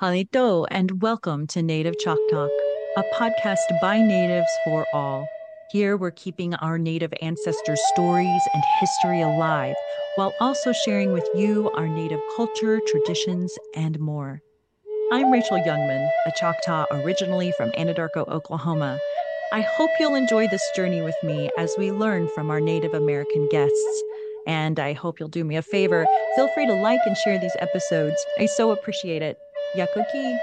Halito, and welcome to Native Chalk Talk, a podcast by natives for all. Here we're keeping our Native ancestors' stories and history alive while also sharing with you our Native culture, traditions, and more. I'm Rachel Youngman, a Choctaw originally from Anadarko, Oklahoma. I hope you'll enjoy this journey with me as we learn from our Native American guests. And I hope you'll do me a favor. Feel free to like and share these episodes. I so appreciate it. Yakoke.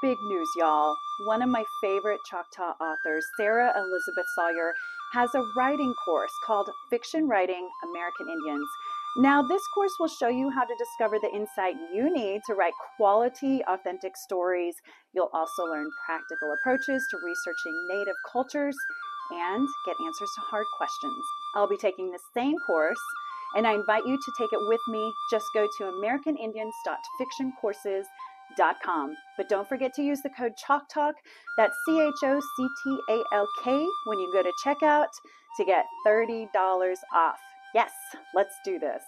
Big news, y'all. One of my favorite Choctaw authors, Sarah Elizabeth Sawyer, has a writing course called Fiction Writing American Indians. Now, this course will show you how to discover the insight you need to write quality, authentic stories. You'll also learn practical approaches to researching Native cultures and get answers to hard questions. I'll be taking the same course, and I invite you to take it with me. Just go to AmericanIndians.fictioncourses.com. But don't forget to use the code CHOCTALK, that's C H O C T A L K, when you go to checkout to get $30 off. Yes, let's do this.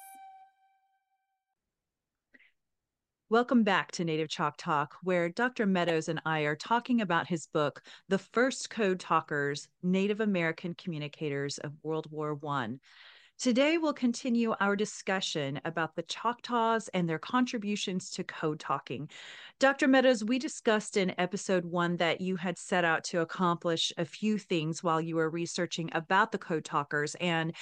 Welcome back to Native ChocTalk, where Dr. Meadows and I are talking about his book, The First Code Talkers Native American Communicators of World War I. Today, we'll continue our discussion about the Choctaws and their contributions to code talking. Dr. Meadows, we discussed in episode one that you had set out to accomplish a few things while you were researching about the code talkers, and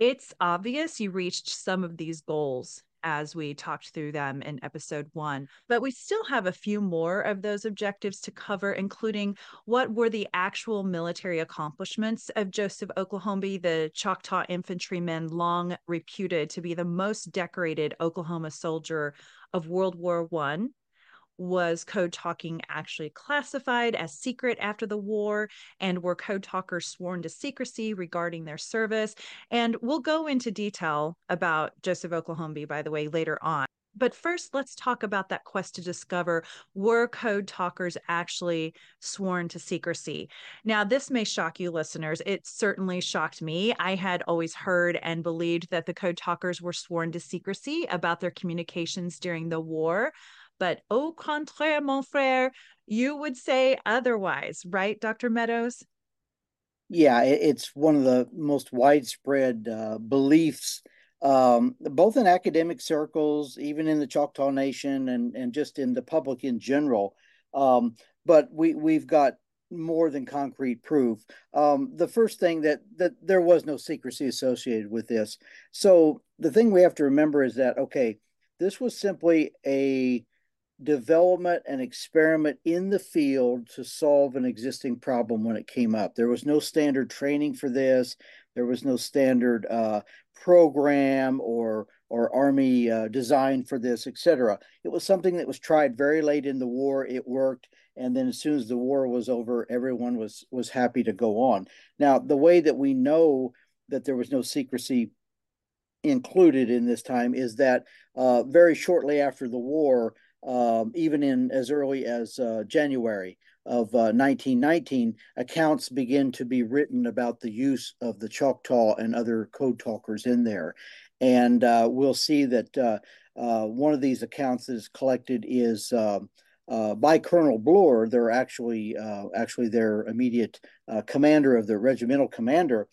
it's obvious you reached some of these goals as we talked through them in episode one. But we still have a few more of those objectives to cover, including what were the actual military accomplishments of Joseph Oklahombi, the Choctaw infantryman long reputed to be the most decorated Oklahoma soldier of World War One was code talking actually classified as secret after the war and were code talkers sworn to secrecy regarding their service. And we'll go into detail about joseph Oklahombi, by the way later on. But first let's talk about that quest to discover were code talkers actually sworn to secrecy? Now this may shock you listeners. It certainly shocked me. I had always heard and believed that the code talkers were sworn to secrecy about their communications during the war but au contraire, mon frère, you would say otherwise, right, Dr. Meadows? Yeah, it's one of the most widespread uh, beliefs, um, both in academic circles, even in the Choctaw Nation, and, and just in the public in general. Um, but we, we've got more than concrete proof. Um, the first thing that that there was no secrecy associated with this. So the thing we have to remember is that okay, this was simply a development and experiment in the field to solve an existing problem when it came up. There was no standard training for this. There was no standard uh, program or or army uh, design for this, etc. It was something that was tried very late in the war. It worked, and then as soon as the war was over, everyone was was happy to go on. Now, the way that we know that there was no secrecy included in this time is that uh, very shortly after the war, um, even in as early as uh, January of uh, 1919, accounts begin to be written about the use of the Choctaw and other code talkers in there. And uh, we'll see that uh, uh, one of these accounts that is collected is um, uh, by Colonel Bloor, They're actually actually their immediate commander of the regimental commander.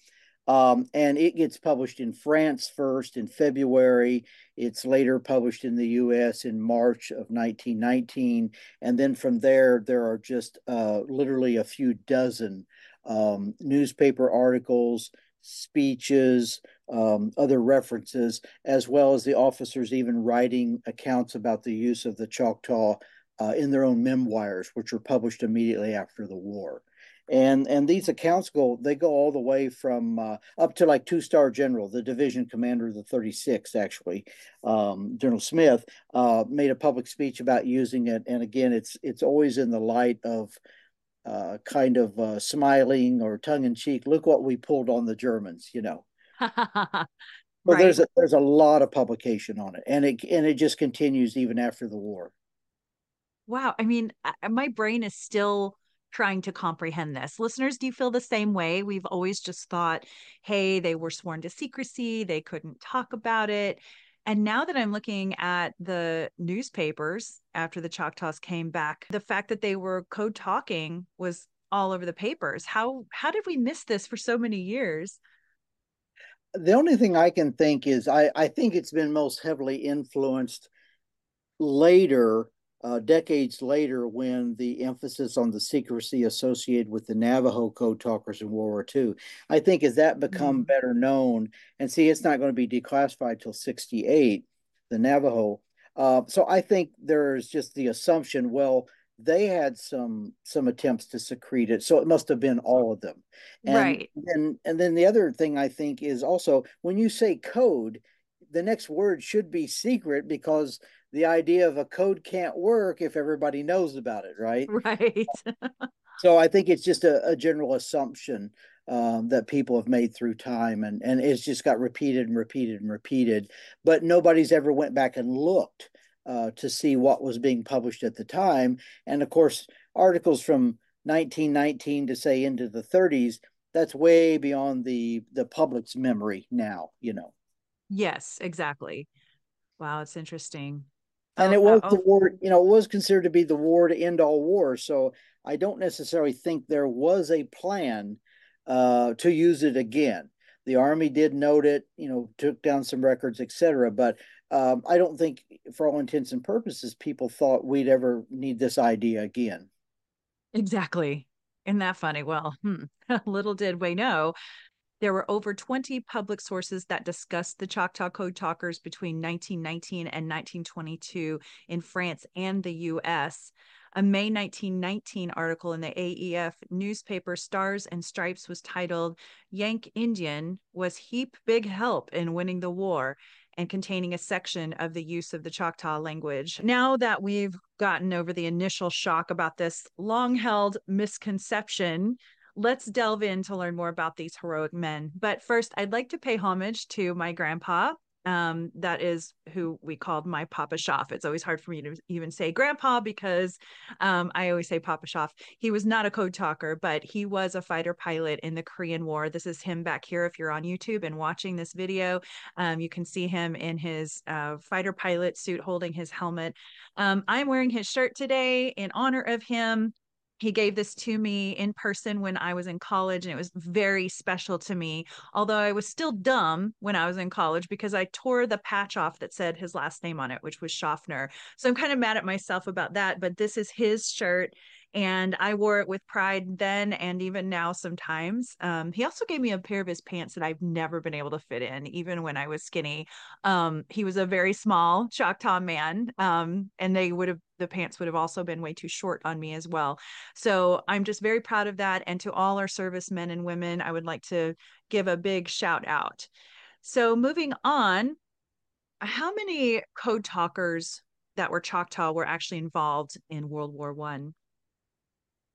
Um, and it gets published in France first in February. It's later published in the US in March of 1919. And then from there, there are just uh, literally a few dozen um, newspaper articles, speeches, um, other references, as well as the officers even writing accounts about the use of the Choctaw uh, in their own memoirs, which were published immediately after the war and and these accounts go they go all the way from uh, up to like two star general the division commander of the 36th actually um, general smith uh, made a public speech about using it. And again it's it's always in the light of uh, kind of uh, smiling or tongue-in-cheek look what we pulled on the germans you know. But right. there's a, there's a lot of publication on it and it and it just continues even after the war. Wow i mean my brain is still trying to comprehend this. Listeners, do you feel the same way? We've always just thought, hey, they were sworn to secrecy, they couldn't talk about it. And now that I'm looking at the newspapers after the Choctaws came back, the fact that they were code talking was all over the papers. How how did we miss this for so many years? The only thing I can think is I, I think it's been most heavily influenced later uh, decades later when the emphasis on the secrecy associated with the Navajo code talkers in World War II. I think as that become mm. better known, and see, it's not going to be declassified till 68, the Navajo. Uh, so I think there's just the assumption, well, they had some some attempts to secrete it, so it must have been all of them. And right. And and then the other thing I think is also when you say code, the next word should be secret because the idea of a code can't work if everybody knows about it, right? Right. so I think it's just a, a general assumption um, that people have made through time, and and it's just got repeated and repeated and repeated, but nobody's ever went back and looked uh, to see what was being published at the time, and of course articles from 1919 to say into the 30s that's way beyond the the public's memory now you know yes exactly wow it's interesting and oh, it was oh. the war you know it was considered to be the war to end all wars. So i don't necessarily think there was a plan uh, to use it again. The army did note it you know took down some records etc but um, i don't think for all intents and purposes people thought we'd ever need this idea again. Exactly. Isn't that funny? Well hmm. little did we know there were over 20 public sources that discussed the Choctaw Code Talkers between 1919 and 1922 in France and the US. A May 1919 article in the AEF newspaper Stars and Stripes was titled Yank Indian was heap big help in winning the war and containing a section of the use of the Choctaw language. Now that we've gotten over the initial shock about this long held misconception let's delve in to learn more about these heroic men. But first, I'd like to pay homage to my grandpa. Um, that is who we called my Papa Shoff. It's always hard for me to even say grandpa because um, I always say Papa Shoff. He was not a code talker, but he was a fighter pilot in the Korean War. This is him back here. If you're on YouTube and watching this video, um, you can see him in his uh, fighter pilot suit holding his helmet. Um, I'm wearing his shirt today in honor of him he gave this to me in person when I was in college, and it was very special to me. Although I was still dumb when I was in college because I tore the patch off that said his last name on it, which was Schaffner. So I'm kind of mad at myself about that. But this is his shirt and I wore it with pride then and even now sometimes. Um, he also gave me a pair of his pants that I've never been able to fit in, even when I was skinny. Um, he was a very small Choctaw man, um, and they would have the pants would have also been way too short on me as well. So I'm just very proud of that. And to all our servicemen and women, I would like to give a big shout out. So moving on, how many code talkers that were Choctaw were actually involved in World War One?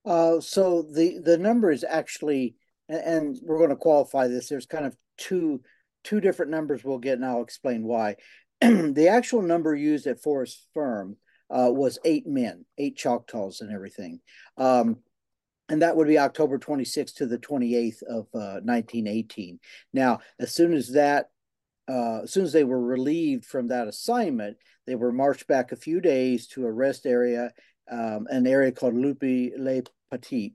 Uh, so the the number is actually, and we're going to qualify this. There's kind of two two different numbers we'll get, and I'll explain why. the actual number used at Forest Ferme uh, was eight men, eight Choctaws, and everything. Um, and that would be October 26th to the 28th of uh, 1918. Now, as soon as that, uh, as soon as they were relieved from that assignment, they were marched back a few days to a rest area um, an area called Lupi Le Petit.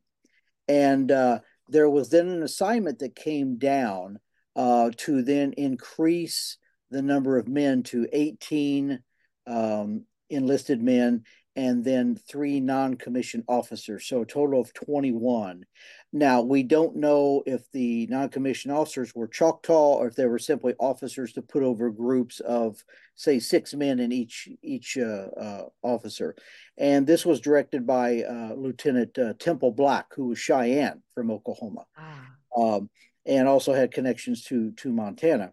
And uh, there was then an assignment that came down uh, to then increase the number of men to 18 um, enlisted men and then three non commissioned officers, so a total of 21. Now, we don't know if the non commissioned officers were Choctaw or if they were simply officers to put over groups of, say, six men in each, each uh, uh, officer. And this was directed by uh, Lieutenant uh, Temple Black, who was Cheyenne from Oklahoma, ah. um, and also had connections to, to Montana.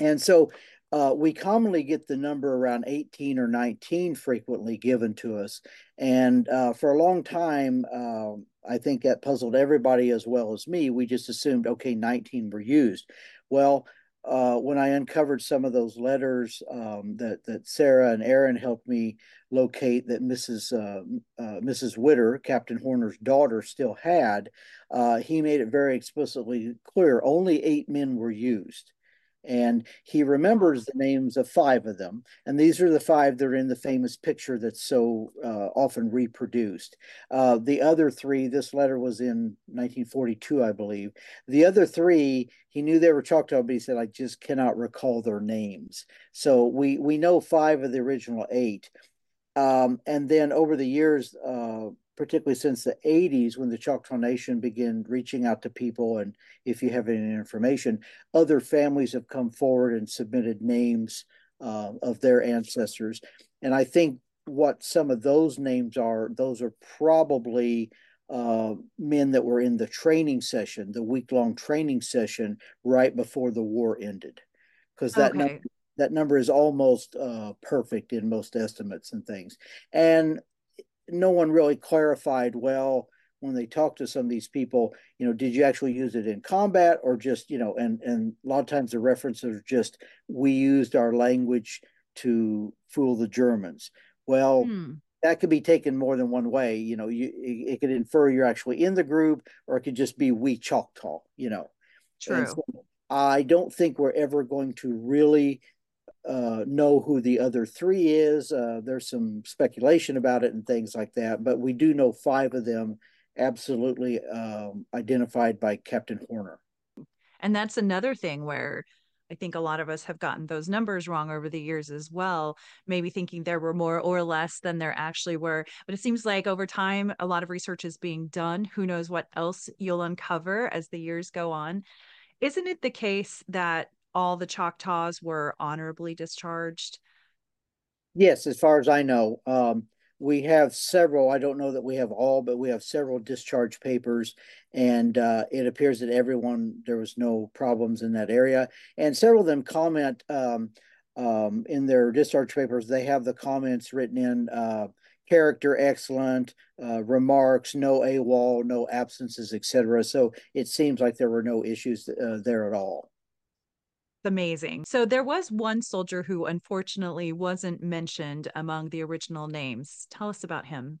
And so uh, we commonly get the number around 18 or 19 frequently given to us. And uh, for a long time, uh, I think that puzzled everybody as well as me. We just assumed, okay, 19 were used. Well, uh, when I uncovered some of those letters um, that that Sarah and Aaron helped me locate that Mrs. Uh, uh, Mrs. Witter, Captain Horner's daughter, still had, uh, he made it very explicitly clear only eight men were used and he remembers the names of five of them. And these are the five that are in the famous picture that's so uh, often reproduced. Uh, the other three this letter was in 1942 i believe. The other three he knew they were choctaw but he said i just cannot recall their names. So we we know five of the original eight. Um, and then over the years uh, particularly since the 80s when the Choctaw Nation began reaching out to people. And if you have any information, other families have come forward and submitted names uh, of their ancestors. And I think what some of those names are, those are probably uh, men that were in the training session, the week long training session right before the war ended. Because that okay. number, that number is almost uh, perfect in most estimates and things. And no one really clarified well when they talked to some of these people, you know, did you actually use it in combat or just, you know, and and a lot of times the references are just we used our language to fool the Germans. Well, hmm. that could be taken more than one way. You know, you it, could infer you're actually in the group, or it could just be we Choctaw. You know, true. So I don't think we're ever going to really uh, know who the other three is. Uh, there's some speculation about it and things like that, but we do know five of them absolutely um, identified by Captain Horner. And that's another thing where I think a lot of us have gotten those numbers wrong over the years as well, maybe thinking there were more or less than there actually were. But it seems like over time, a lot of research is being done. Who knows what else you'll uncover as the years go on. Isn't it the case that all the Choctaws were honorably discharged? Yes, as far as I know. Um, we have several, I don't know that we have all, but we have several discharge papers, and uh, it appears that everyone, there was no problems in that area. And several of them comment um, um, in their discharge papers, they have the comments written in uh, character excellent, uh, remarks, no AWOL, no absences, etc. So it seems like there were no issues uh, there at all amazing. So there was one soldier who unfortunately wasn't mentioned among the original names. Tell us about him.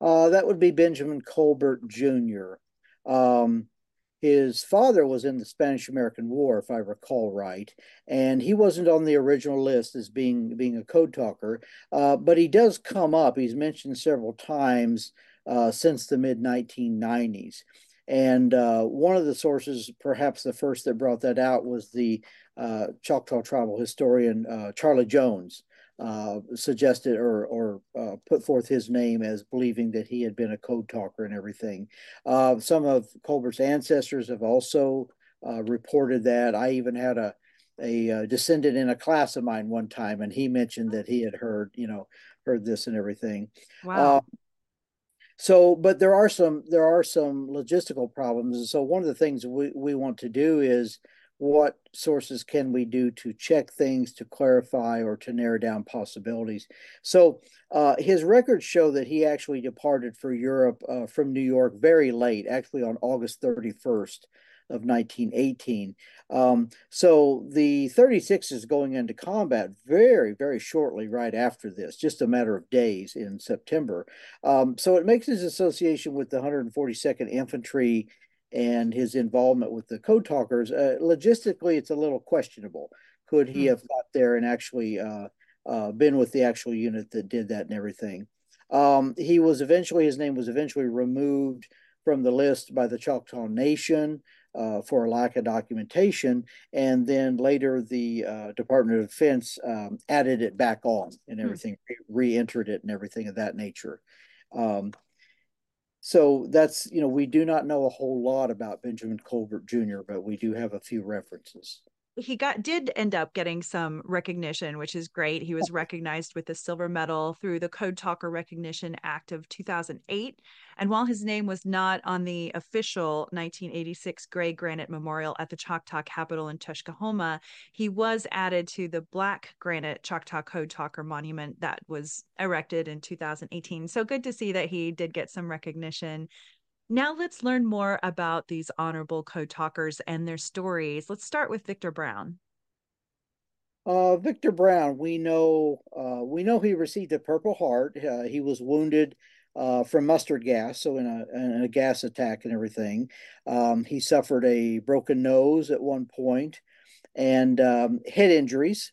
Uh, that would be Benjamin Colbert Jr. Um, his father was in the Spanish American War, if I recall right, and he wasn't on the original list as being being a code talker, uh, but he does come up. He's mentioned several times uh, since the mid 1990s. And uh, one of the sources, perhaps the first that brought that out, was the uh, Choctaw tribal historian uh, Charlie Jones. Uh, suggested or, or uh, put forth his name as believing that he had been a code talker and everything. Uh, some of Colbert's ancestors have also reported that. I even had a a descendant in a class of mine one time, and he mentioned that he had heard, you know, heard this and everything. Wow. So, but there are some there are some logistical problems. And so, one of the things we, we want to do is what sources can we do to check things, to clarify, or to narrow down possibilities. So, uh, his records show that he actually departed for Europe uh, from New York very late, actually on August 31st of 1918. Um, so the 36 is going into combat very, very shortly right after this, just a matter of days in September. Um, so it makes his association with the 142nd Infantry and his involvement with the code talkers uh, logistically it's a little questionable could he mm. have got there and actually uh, uh, been with the actual unit that did that and everything um, he was eventually his name was eventually removed from the list by the choctaw nation uh, for a lack of documentation. And then later, the uh, Department of Defense um, added it back on and hmm. everything, re entered it and everything of that nature. Um, so that's, you know, we do not know a whole lot about Benjamin Colbert Jr., but we do have a few references he got did end up getting some recognition, which is great. He was recognized with the silver medal through the Code Talker Recognition Act of 2008. And while his name was not on the official 1986 Gray Granite Memorial at the Choctaw Capitol in Tuskahoma, he was added to the Black Granite Choctaw Code Talker Monument that was erected in 2018. So good to see that he did get some recognition Now let's learn more about these honorable code talkers and their stories. Let's start with Victor Brown. Uh, Victor Brown, we know uh, we know he received a Purple Heart. Uh, he was wounded uh, from mustard gas, so in a, in a gas attack and everything. Um, he suffered a broken nose at one point and um, head injuries,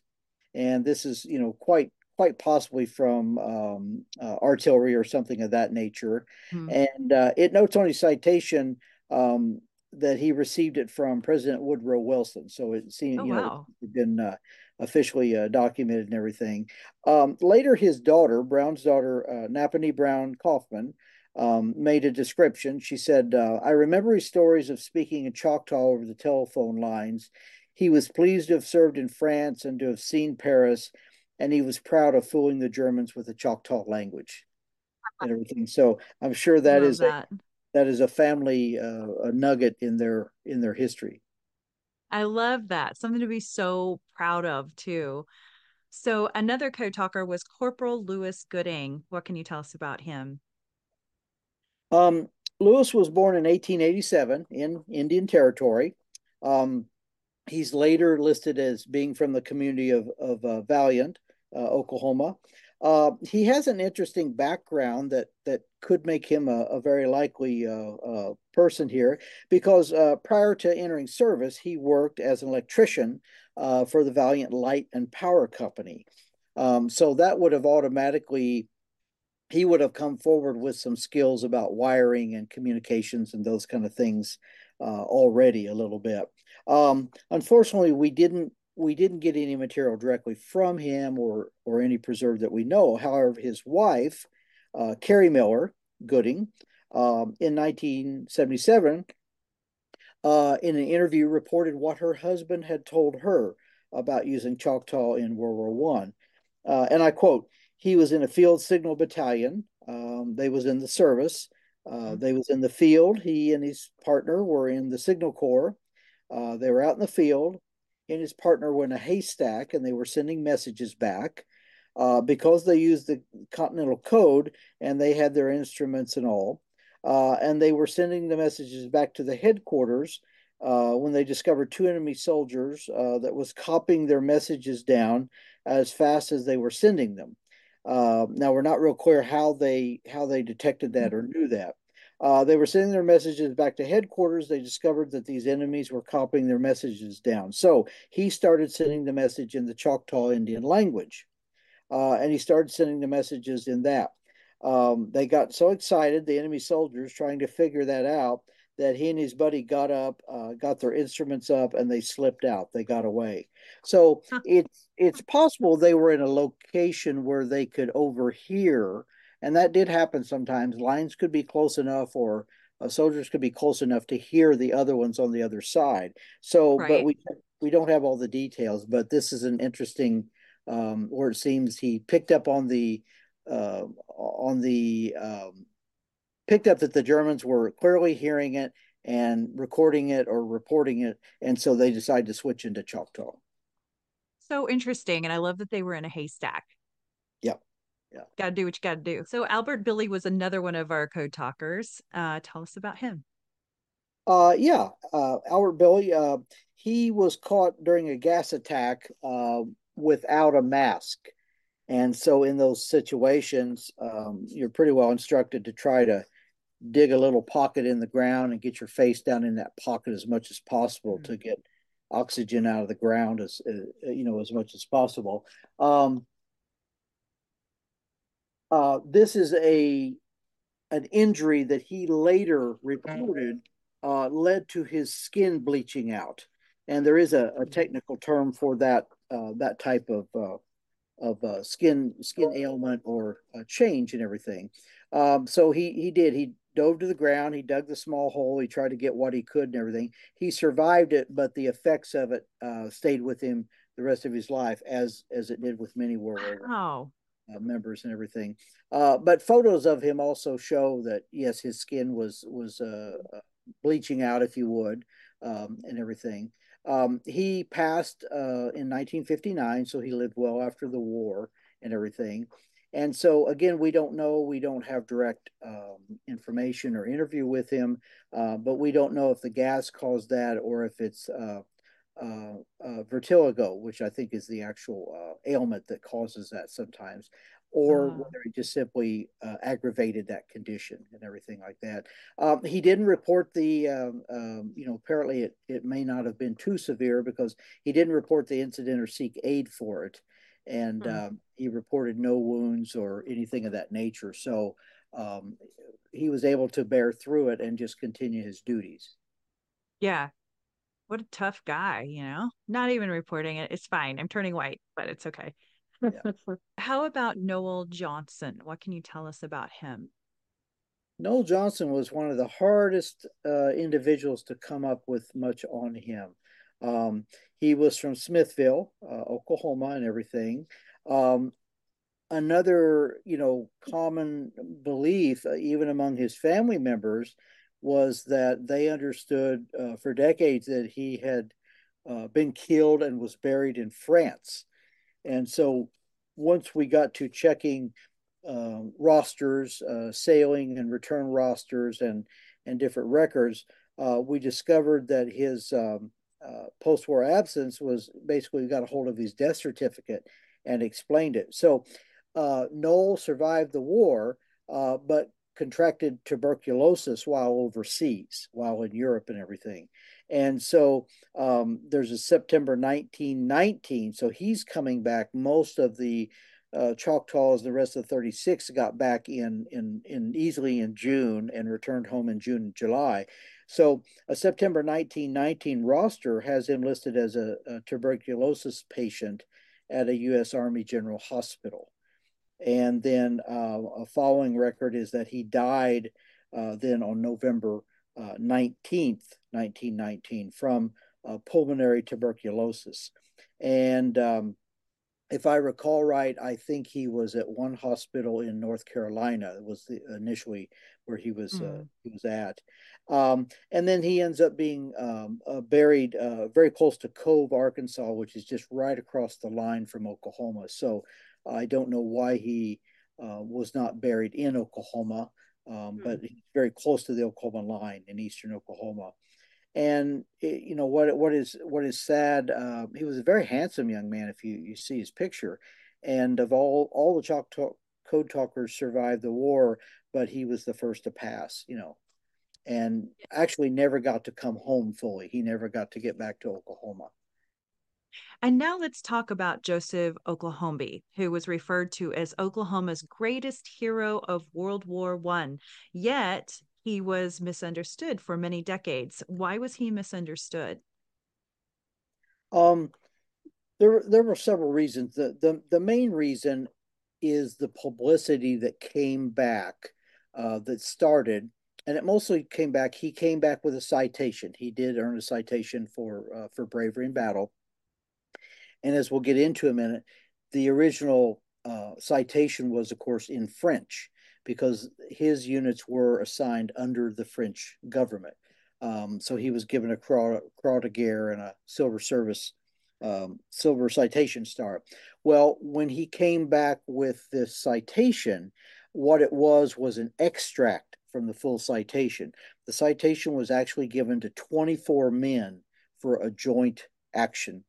and this is you know quite quite possibly from um, uh, artillery or something of that nature. Hmm. And uh, it notes on his citation um, that he received it from President Woodrow Wilson. So it seemed, oh, you know, it's been uh, officially uh, documented and everything. Um, later, his daughter, Brown's daughter, uh, Napanee Brown Kaufman, um, made a description. She said, uh, I remember his stories of speaking in Choctaw over the telephone lines. He was pleased to have served in France and to have seen Paris and he was proud of fooling the Germans with the Choctaw language and everything. So I'm sure that is that. A, that is a family uh, a nugget in their in their history. I love that. Something to be so proud of too. So another code talker was Corporal Louis Gooding. What can you tell us about him? Um, Louis was born in 1887 in Indian Territory. Um, he's later listed as being from the community of, of uh, Valiant. Uh, Oklahoma. Uh, he has an interesting background that that could make him a, a very likely uh, person here, because prior to entering service, he worked as an electrician for the Valiant Light and Power Company. Um, so that would have automatically he would have come forward with some skills about wiring and communications and those kind of things uh, already a little bit. Um, unfortunately, we didn't we didn't get any material directly from him or or any preserved that we know. However, his wife, uh, Carrie Miller Gooding, um, in 1977, uh, in an interview, reported what her husband had told her about using Choctaw in World War One, uh, and I quote: "He was in a field signal battalion. Um, they was in the service. Uh, mm-hmm. they was in the field. He and his partner were in the signal corps. Uh, they were out in the field and his partner were in a haystack and they were sending messages back uh, because they used the Continental Code and they had their instruments and all. Uh, and they were sending the messages back to the headquarters uh, when they discovered two enemy soldiers uh, that was copying their messages down as fast as they were sending them. Uh, now we're not real clear how they how they detected that or knew that. Uh, they were sending their messages back to headquarters. They discovered that these enemies were copying their messages down. So he started sending the message in the Choctaw Indian language. Uh, and he started sending the messages in that. Um, they got so excited, the enemy soldiers trying to figure that out, that he and his buddy got up, uh, got their instruments up, and they slipped out. They got away. So it's it's possible they were in a location where they could overhear and that did happen sometimes. Lines could be close enough, or uh, soldiers could be close enough to hear the other ones on the other side. So, right. but we we don't have all the details. But this is an interesting um, where it seems he picked up on the uh, on the um, picked up that the Germans were clearly hearing it and recording it or reporting it, and so they decided to switch into Choctaw. So interesting, and I love that they were in a haystack. Yep yeah. Got to do what you got to do. So Albert Billy was another one of our code talkers. Uh, tell us about him. Uh, yeah, uh, Albert Billy. Uh, he was caught during a gas attack uh, without a mask, and so in those situations, um, you're pretty well instructed to try to dig a little pocket in the ground and get your face down in that pocket as much as possible mm-hmm. to get oxygen out of the ground as uh, you know as much as possible. Um, uh, this is a an injury that he later reported uh, led to his skin bleaching out, and there is a, a technical term for that uh, that type of uh, of uh, skin skin ailment or change and everything. Um, so he he did he dove to the ground. He dug the small hole. He tried to get what he could and everything. He survived it, but the effects of it uh, stayed with him the rest of his life, as as it did with many War uh, members and everything. Uh, but photos of him also show that yes, his skin was was uh, uh bleaching out, if you would, um, and everything. Um, he passed uh, in 1959, so he lived well after the war and everything. And so, again, we don't know. We don't have direct um, information or interview with him, uh, but we don't know if the gas caused that or if it's uh, uh, uh vitiligo, which I think is the actual uh, ailment that causes that sometimes, or uh-huh. whether he just simply uh, aggravated that condition and everything like that. Um, he didn't report the, um, um, you know, apparently it, it may not have been too severe because he didn't report the incident or seek aid for it and mm. um, he reported no wounds or anything of that nature. So um, he was able to bear through it and just continue his duties. Yeah. What a tough guy, you know? Not even reporting it. It's fine. I'm turning white, but it's okay. Yeah. How about Noel Johnson? What can you tell us about him? Noel Johnson was one of the hardest uh, individuals to come up with much on him. Um, he was from Smithville, uh, Oklahoma, and everything. Um, another, you know, common belief, uh, even among his family members, was that they understood uh, for decades that he had uh, been killed and was buried in France. And so once we got to checking um, rosters, uh, sailing and return rosters, and and different records, uh, we discovered that his um, uh, post-war absence was basically got a hold of his death certificate and explained it. So uh, Noel survived the war, uh, but contracted tuberculosis while overseas, while in Europe and everything. And so um, there's a September 1919. So he's coming back. Most of the uh, Choctaws, the rest of the 36 got back in, in, in easily in June and returned home in June and July. So a September 1919 roster has him listed as a, a tuberculosis patient at a U.S. Army General Hospital. And then uh, a following record is that he died uh, then on November uh, 19th, 1919, from uh, pulmonary tuberculosis. And um, if I recall right, I think he was at one hospital in North Carolina. It was the, initially where he was mm. uh, he was at, um, and then he ends up being um, uh, buried uh, very close to Cove, Arkansas, which is just right across the line from Oklahoma. So I don't know why he uh, was not buried in Oklahoma, um, mm. but he's very close to the Oklahoma line in eastern Oklahoma. And it, you know what what is what is sad uh, he was a very handsome young man if you you see his picture. And of all all the Choctaw code talkers survived the war but he was the first to pass you know. And actually never got to come home fully. He never got to get back to oklahoma and now let's talk about Joseph Oklahombi, who was referred to as Oklahoma's greatest hero of World War One. Yet he was misunderstood for many decades. Why was he misunderstood? Um, there, there were several reasons. The, the, the main reason is the publicity that came back, uh, that started, and it mostly came back. He came back with a citation. He did earn a citation for uh, for bravery in battle. And as we'll get into in a minute, the original uh, citation was, of course, in French because his units were assigned under the French government. Um, so he was given a Croix, Croix de Guerre and a Silver Service, um, Silver Citation Star. Well, when he came back with this citation, what it was was an extract from the full citation. The citation was actually given to 24 men for a joint action.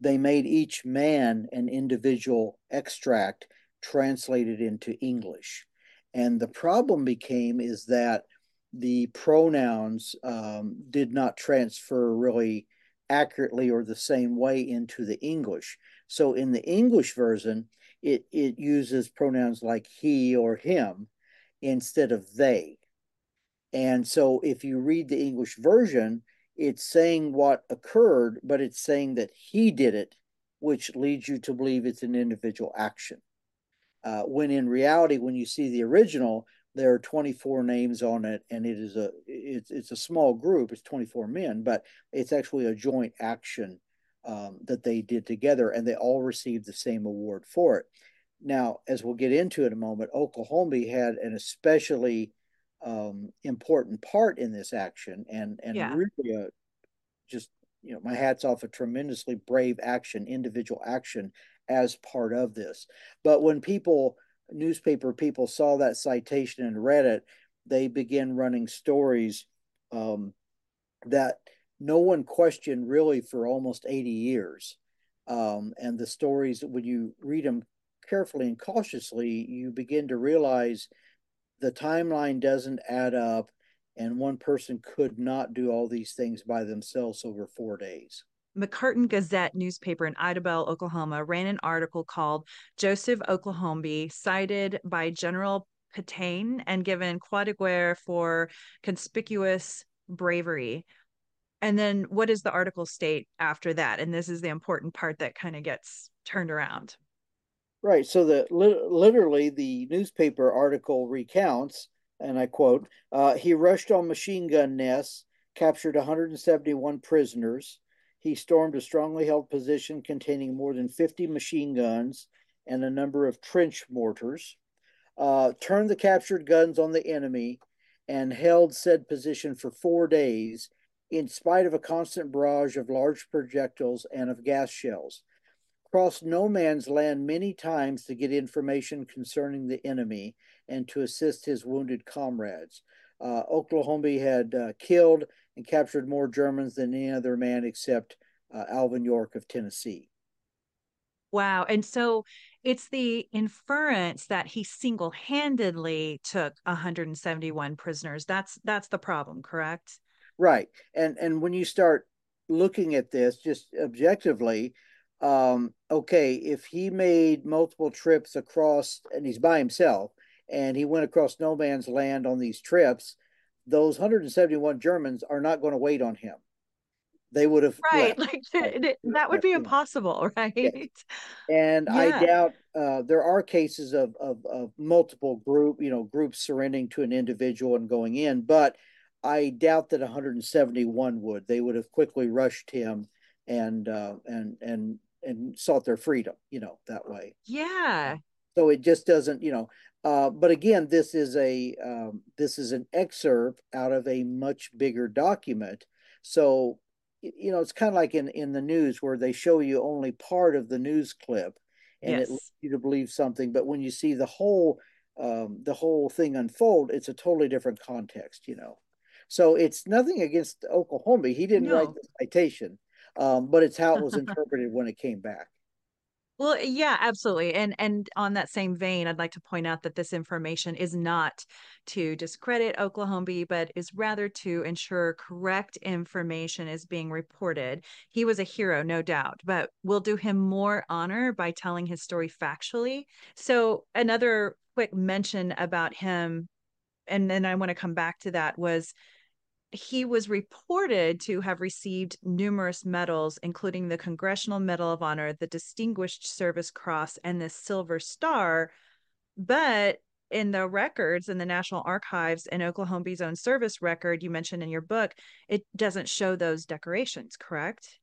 They made each man an individual extract translated into English. And the problem became is that the pronouns um, did not transfer really accurately or the same way into the English. So in the English version, it, it uses pronouns like he or him instead of they. And so if you read the English version, it's saying what occurred, but it's saying that he did it, which leads you to believe it's an individual action. Uh, when in reality, when you see the original, there are 24 names on it, and it is a it's it's a small group. It's 24 men, but it's actually a joint action um, that they did together, and they all received the same award for it. Now, as we'll get into in a moment, Oklahombi had an especially um, important part in this action, and and yeah. really a, just you know my hats off a tremendously brave action, individual action as part of this. But when people, newspaper people, saw that citation and read it, they began running stories um, that no one questioned really for almost 80 years. Um, and the stories, when you read them carefully and cautiously, you begin to realize the timeline doesn't add up, and one person could not do all these things by themselves over four days. McCurtain Gazette newspaper in Idabel, Oklahoma, ran an article called Joseph Oklahombi, cited by General Petain and given Croix de Guerre for conspicuous bravery. And then what does the article state after that? And this is the important part that kind of gets turned around. Right. So the literally the newspaper article recounts, and I quote: uh, "He rushed on machine gun nests, captured 171 prisoners. He stormed a strongly held position containing more than 50 machine guns and a number of trench mortars. Uh, turned the captured guns on the enemy, and held said position for four days." In spite of a constant barrage of large projectiles and of gas shells, crossed no man's land many times to get information concerning the enemy and to assist his wounded comrades. Uh, Oklahombi had uh, killed and captured more Germans than any other man except uh, Alvin York of Tennessee. Wow. And so it's the inference that he single-handedly took 171 prisoners. That's that's the problem, correct? Right. And and when you start looking at this just objectively, um, okay, if he made multiple trips across and he's by himself and he went across no man's land on these trips, those 171 Germans are not going to wait on him. They would have right, left. like that would be impossible, right? Yes. And yeah. I doubt uh, there are cases of, of of multiple group, you know, groups surrendering to an individual and going in, but I doubt that 171 would. They would have quickly rushed him and uh, and and and sought their freedom, you know, that way. Yeah. So it just doesn't, you know. Uh, but again, this is a um, this is an excerpt out of a much bigger document. So you know, it's kind of like in in the news where they show you only part of the news clip, and yes. it leads you to believe something. But when you see the whole um, the whole thing unfold, it's a totally different context, you know. So it's nothing against Oklahombi. He didn't no. write the citation um, but it's how it was interpreted when it came back. Well, yeah, absolutely. And and on that same vein, I'd like to point out that this information is not to discredit Oklahombi, but is rather to ensure correct information is being reported. He was a hero, no doubt, but we'll do him more honor by telling his story factually. So another quick mention about him, and then I want to come back to that was he was reported to have received numerous medals, including the Congressional Medal of Honor, the Distinguished Service Cross, and the Silver Star. But in the records in the National Archives and Oklahombi's own service record you mentioned in your book, it doesn't show those decorations, correct?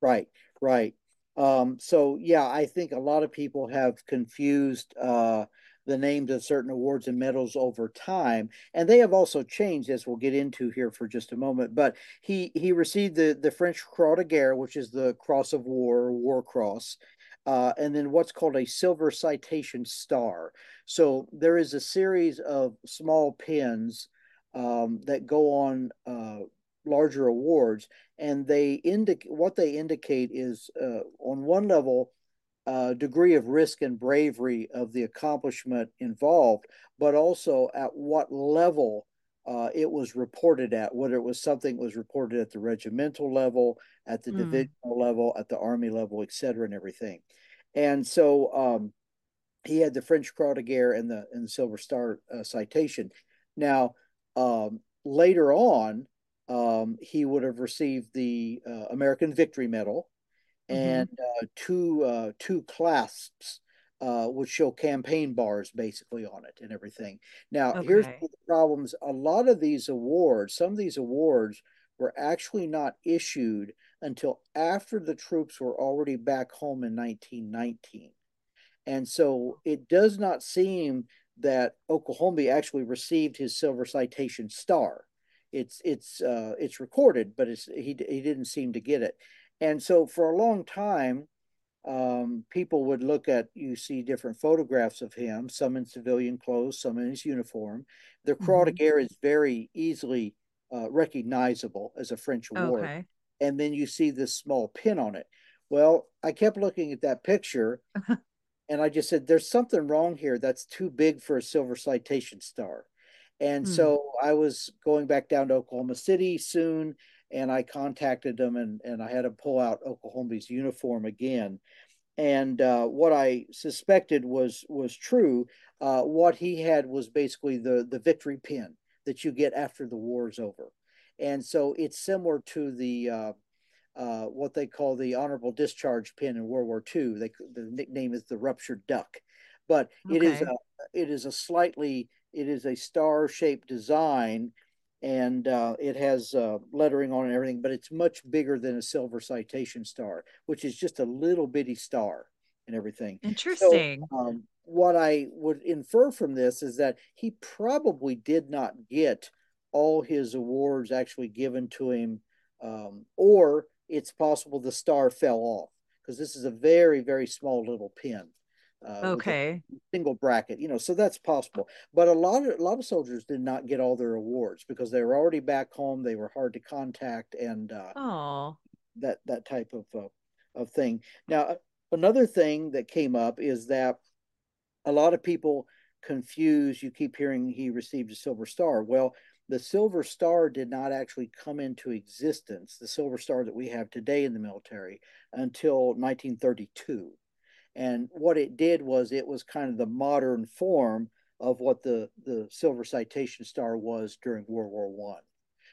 Right, right. Um, so yeah, I think a lot of people have confused uh, the names of certain awards and medals over time, and they have also changed, as we'll get into here for just a moment. But he he received the the French Croix de Guerre, which is the Cross of War, War Cross, uh, and then what's called a Silver Citation Star. So there is a series of small pins um, that go on. Uh, larger awards and they indicate what they indicate is uh, on one level uh, degree of risk and bravery of the accomplishment involved, but also at what level uh, it was reported at, whether it was something that was reported at the regimental level, at the mm. divisional level, at the army level, et cetera, and everything. And so um, he had the French Croix de Guerre and the and the Silver Star uh, citation. Now, um, later on, um, he would have received the uh, American Victory Medal Mm-hmm. and uh, two uh, two clasps uh, which show campaign bars basically on it and everything. Now, okay. here's the problems. A lot of these awards, some of these awards were actually not issued until after the troops were already back home in 1919. And so it does not seem that Oklahombi actually received his silver citation star. It's it's uh, it's recorded, but it's he he didn't seem to get it. And so for a long time, um, people would look at you see different photographs of him, some in civilian clothes, some in his uniform. The Croix de Guerre is very easily uh, recognizable as a French award. Okay. And then you see this small pin on it. Well, I kept looking at that picture and I just said, there's something wrong here that's too big for a silver citation star. And hmm. so I was going back down to Oklahoma City soon and I contacted them and, and I had to pull out Oklahombi's uniform again. And uh, what I suspected was was true. Uh, what he had was basically the the victory pin that you get after the war is over, and so it's similar to the uh, uh, what they call the honorable discharge pin in World War II. They, the nickname is the ruptured duck, but okay. it is a, it is a slightly it is a star shaped design and uh, it has uh, lettering on and everything, but it's much bigger than a silver citation star, which is just a little bitty star and everything. Interesting. So, um, what I would infer from this is that he probably did not get all his awards actually given to him, um, or it's possible the star fell off because this is a very, very small little pin. Uh, okay. Single bracket, you know, so that's possible. But a lot of a lot of soldiers did not get all their awards because they were already back home. They were hard to contact, and uh, that that type of uh, of thing. Now, another thing that came up is that a lot of people confuse. You keep hearing he received a silver star. Well, the silver star did not actually come into existence. The silver star that we have today in the military until 1932 and what it did was it was kind of the modern form of what the the silver citation star was during world war one.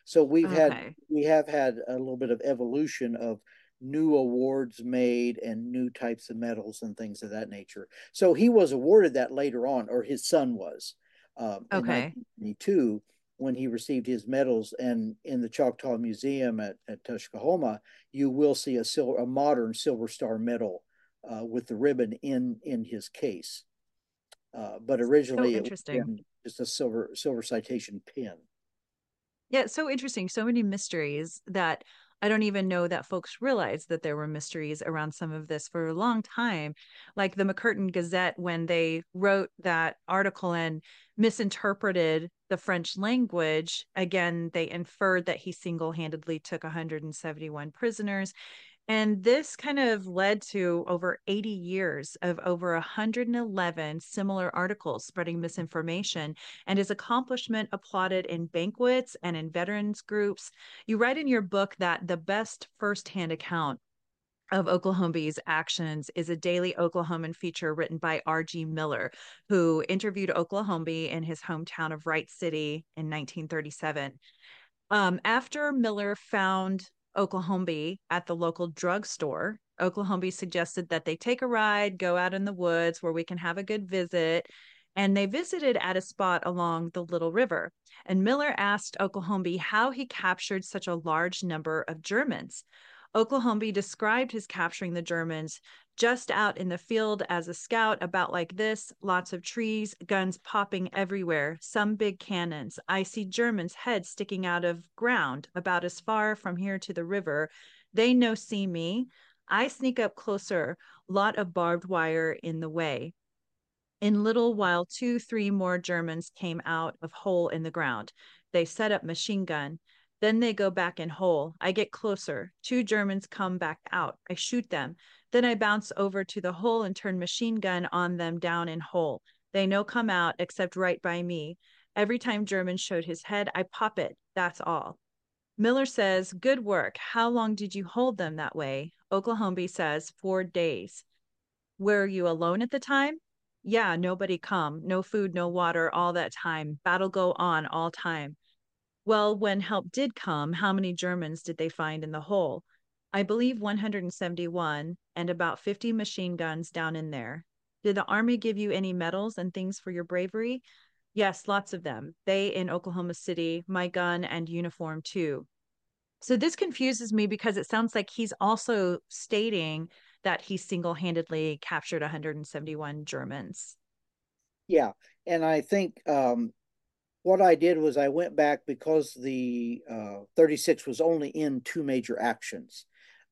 So we've okay. had we have had a little bit of evolution of new awards made and new types of medals and things of that nature. So he was awarded that later on or his son was um, okay. in when he received his medals. And in the choctaw museum at, at tuskahoma you will see a silver a modern silver star medal uh, with the ribbon in in his case. Uh, but originally so interesting. it was just a silver silver citation pin. Yeah, so interesting. So many mysteries that I don't even know that folks realized that there were mysteries around some of this for a long time. Like the McCurtain Gazette, when they wrote that article and misinterpreted the French language, again, they inferred that he single handedly took 171 prisoners. And this kind of led to over 80 years of over 111 similar articles spreading misinformation and his accomplishment applauded in banquets and in veterans groups. You write in your book that the best firsthand account of Oklahombi's actions is a daily Oklahoman feature written by R.G. Miller, who interviewed Oklahombi in his hometown of Wright City in 1937. Um, after Miller found Oklahombi at the local drugstore. Oklahombi suggested that they take a ride, go out in the woods where we can have a good visit. And they visited at a spot along the Little River. And Miller asked Oklahombi how he captured such a large number of Germans. Oklahombi described his capturing the Germans just out in the field as a scout, about like this lots of trees, guns popping everywhere, some big cannons. I see Germans' heads sticking out of ground about as far from here to the river. They no see me. I sneak up closer, lot of barbed wire in the way. In little while, two, three more Germans came out of hole in the ground. They set up machine gun. Then they go back in hole. I get closer. Two Germans come back out. I shoot them. Then I bounce over to the hole and turn machine gun on them down in hole. They no come out except right by me. Every time German showed his head, I pop it. That's all. Miller says, Good work. How long did you hold them that way? Oklahombi says, Four days. Were you alone at the time? Yeah, nobody come. No food, no water, all that time. Battle go on all time. Well, when help did come, how many Germans did they find in the hole? I believe 171 and about 50 machine guns down in there. Did the Army give you any medals and things for your bravery? Yes, lots of them. They in Oklahoma City, my gun and uniform too. So this confuses me because it sounds like he's also stating that he single handedly captured 171 Germans. Yeah. And I think um, what I did was I went back because the uh, 36 was only in two major actions.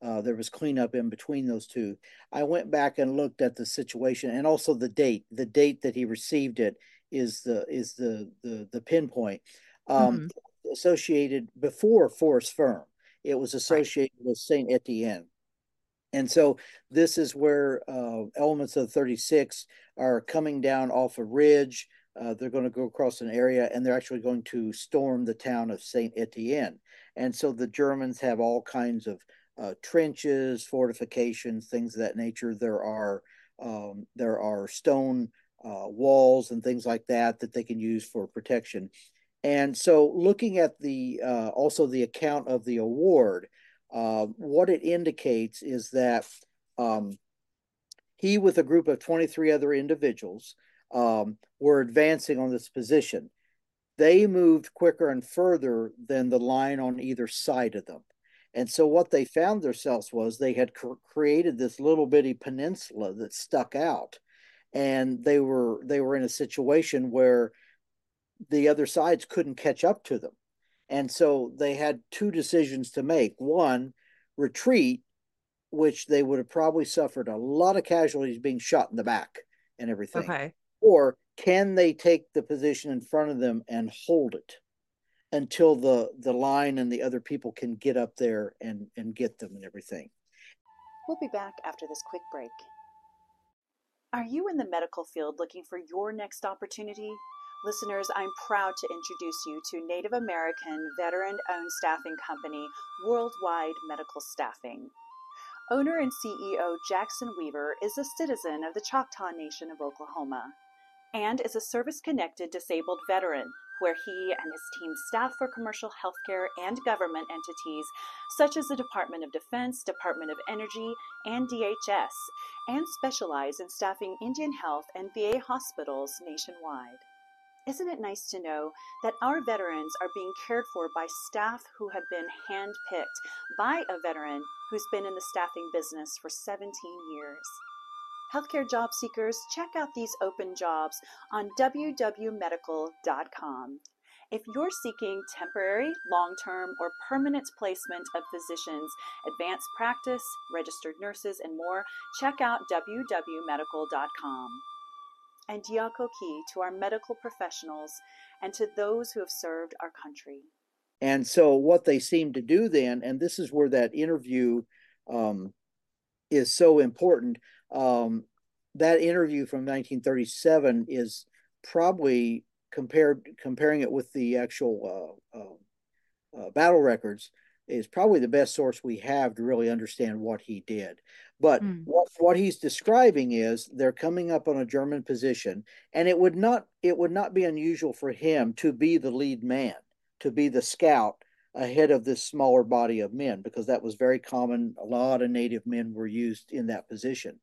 Uh, there was cleanup in between those two. I went back and looked at the situation and also the date. The date that he received it is the is the the the pinpoint um, mm-hmm. associated before Forest Ferme. It was associated right. with Saint Etienne. And so this is where uh, elements of 36 are coming down off a ridge. Uh, they're going to go across an area and they're actually going to storm the town of Saint Etienne. And so the Germans have all kinds of uh, trenches, fortifications, things of that nature. There are um, there are stone uh, walls and things like that that they can use for protection. And so, looking at the uh, also the account of the award, uh, what it indicates is that um, he, with a group of 23 other individuals, um, were advancing on this position. They moved quicker and further than the line on either side of them. And so, what they found themselves was they had cr- created this little bitty peninsula that stuck out, and they were they were in a situation where the other sides couldn't catch up to them. And so they had two decisions to make. One, retreat, which they would have probably suffered a lot of casualties being shot in the back and everything. Okay. Or can they take the position in front of them and hold it until the the line and the other people can get up there and and get them and everything. We'll be back after this quick break. Are you in the medical field looking for your next opportunity? Listeners, I'm proud to introduce you to Native American veteran owned staffing company Worldwide Medical Staffing. Owner and CEO Jackson Weaver is a citizen of the Choctaw Nation of Oklahoma and is a service connected disabled veteran where he and his team staff for commercial healthcare and government entities such as the Department of Defense, Department of Energy, and DHS, and specialize in staffing Indian health and VA hospitals nationwide. Isn't it nice to know that our veterans are being cared for by staff who have been handpicked by a veteran who's been in the staffing business for 17 years? Healthcare job seekers, check out these open jobs on www.medical.com. If you're seeking temporary, long term, or permanent placement of physicians, advanced practice, registered nurses, and more, check out www.medical.com and Diako Ki to our medical professionals and to those who have served our country. And so, what they seem to do then, and this is where that interview um, is so important. Um, that interview from 1937 is probably compared comparing it with the actual uh, uh, uh, battle records is probably the best source we have to really understand what he did. But mm. what, what he's describing is they're coming up on a German position, and it would not it would not be unusual for him to be the lead man, to be the scout ahead of this smaller body of men, because that was very common. A lot of native men were used in that position.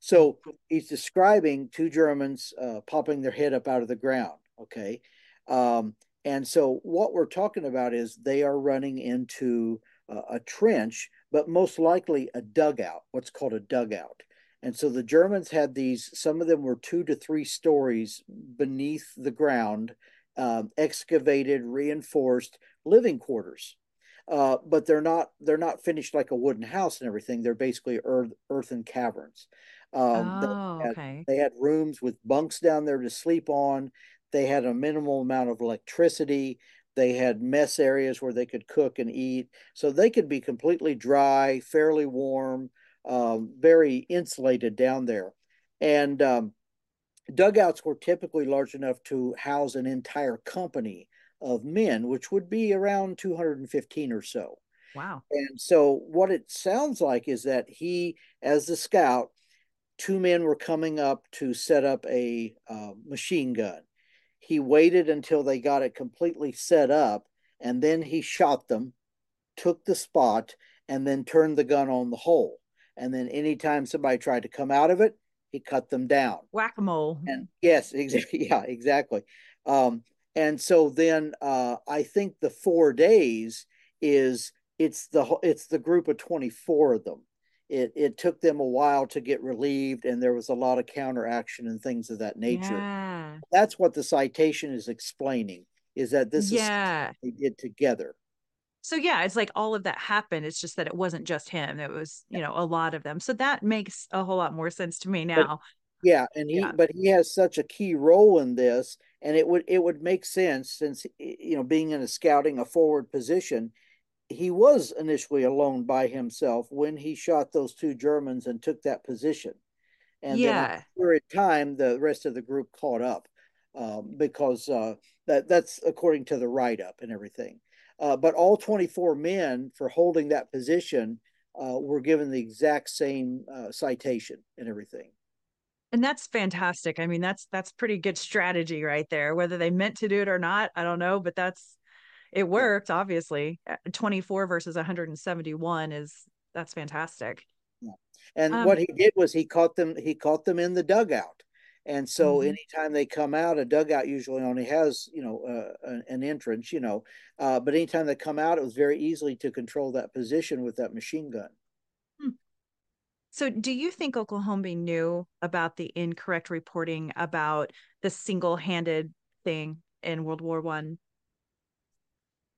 So he's describing two Germans uh, popping their head up out of the ground. Okay. Um, and so what we're talking about is they are running into uh, a trench, but most likely a dugout, what's called a dugout. And so the Germans had these, some of them were two to three stories beneath the ground, um, excavated, reinforced living quarters. Uh, but they're not they're not finished like a wooden house and everything. They're basically earth, earthen caverns. Um, oh, they had, okay. They had rooms with bunks down there to sleep on. They had a minimal amount of electricity. They had mess areas where they could cook and eat. So they could be completely dry, fairly warm, um, very insulated down there. And um, dugouts were typically large enough to house an entire company of men, which would be around 215 or so. Wow. And so what it sounds like is that he, as the scout, two men were coming up to set up a uh, machine gun. He waited until they got it completely set up and then he shot them, took the spot, and then turned the gun on the hole. And then anytime somebody tried to come out of it, he cut them down. Whack a mole. And yes, exactly. Yeah, exactly. Um, and so then uh, I think the four days is it's the it's the group of 24 of them. It it took them a while to get relieved and there was a lot of counteraction and things of that nature. Yeah. that's what the citation is explaining is that this yeah. is they did together. So yeah it's like all of that happened. It's just that it wasn't just him. It was you know a lot of them. So that makes a whole lot more sense to me now yeah and he yeah. but he has such a key role in this and it would it would make sense since you know being in a scouting a forward position he was initially alone by himself when he shot those two germans and took that position and yeah. then after time the rest of the group caught up um, because uh, that that's according to the write up and everything. Uh, but all 24 men for holding that position uh, were given the exact same uh, citation and everything. And that's fantastic. I mean, that's that's pretty good strategy right there. Whether they meant to do it or not, I don't know, but that's it worked. Obviously, uh, 24 versus 171 is that's fantastic. Yeah. And um, what he did was he caught them. He caught them in the dugout. And so mm-hmm. anytime they come out, a dugout usually only has, you know, uh, an, entrance, you know, uh, but anytime they come out, it was very easily to control that position with that machine gun. So do you think Oklahombi knew about the incorrect reporting about the single-handed thing in World War One?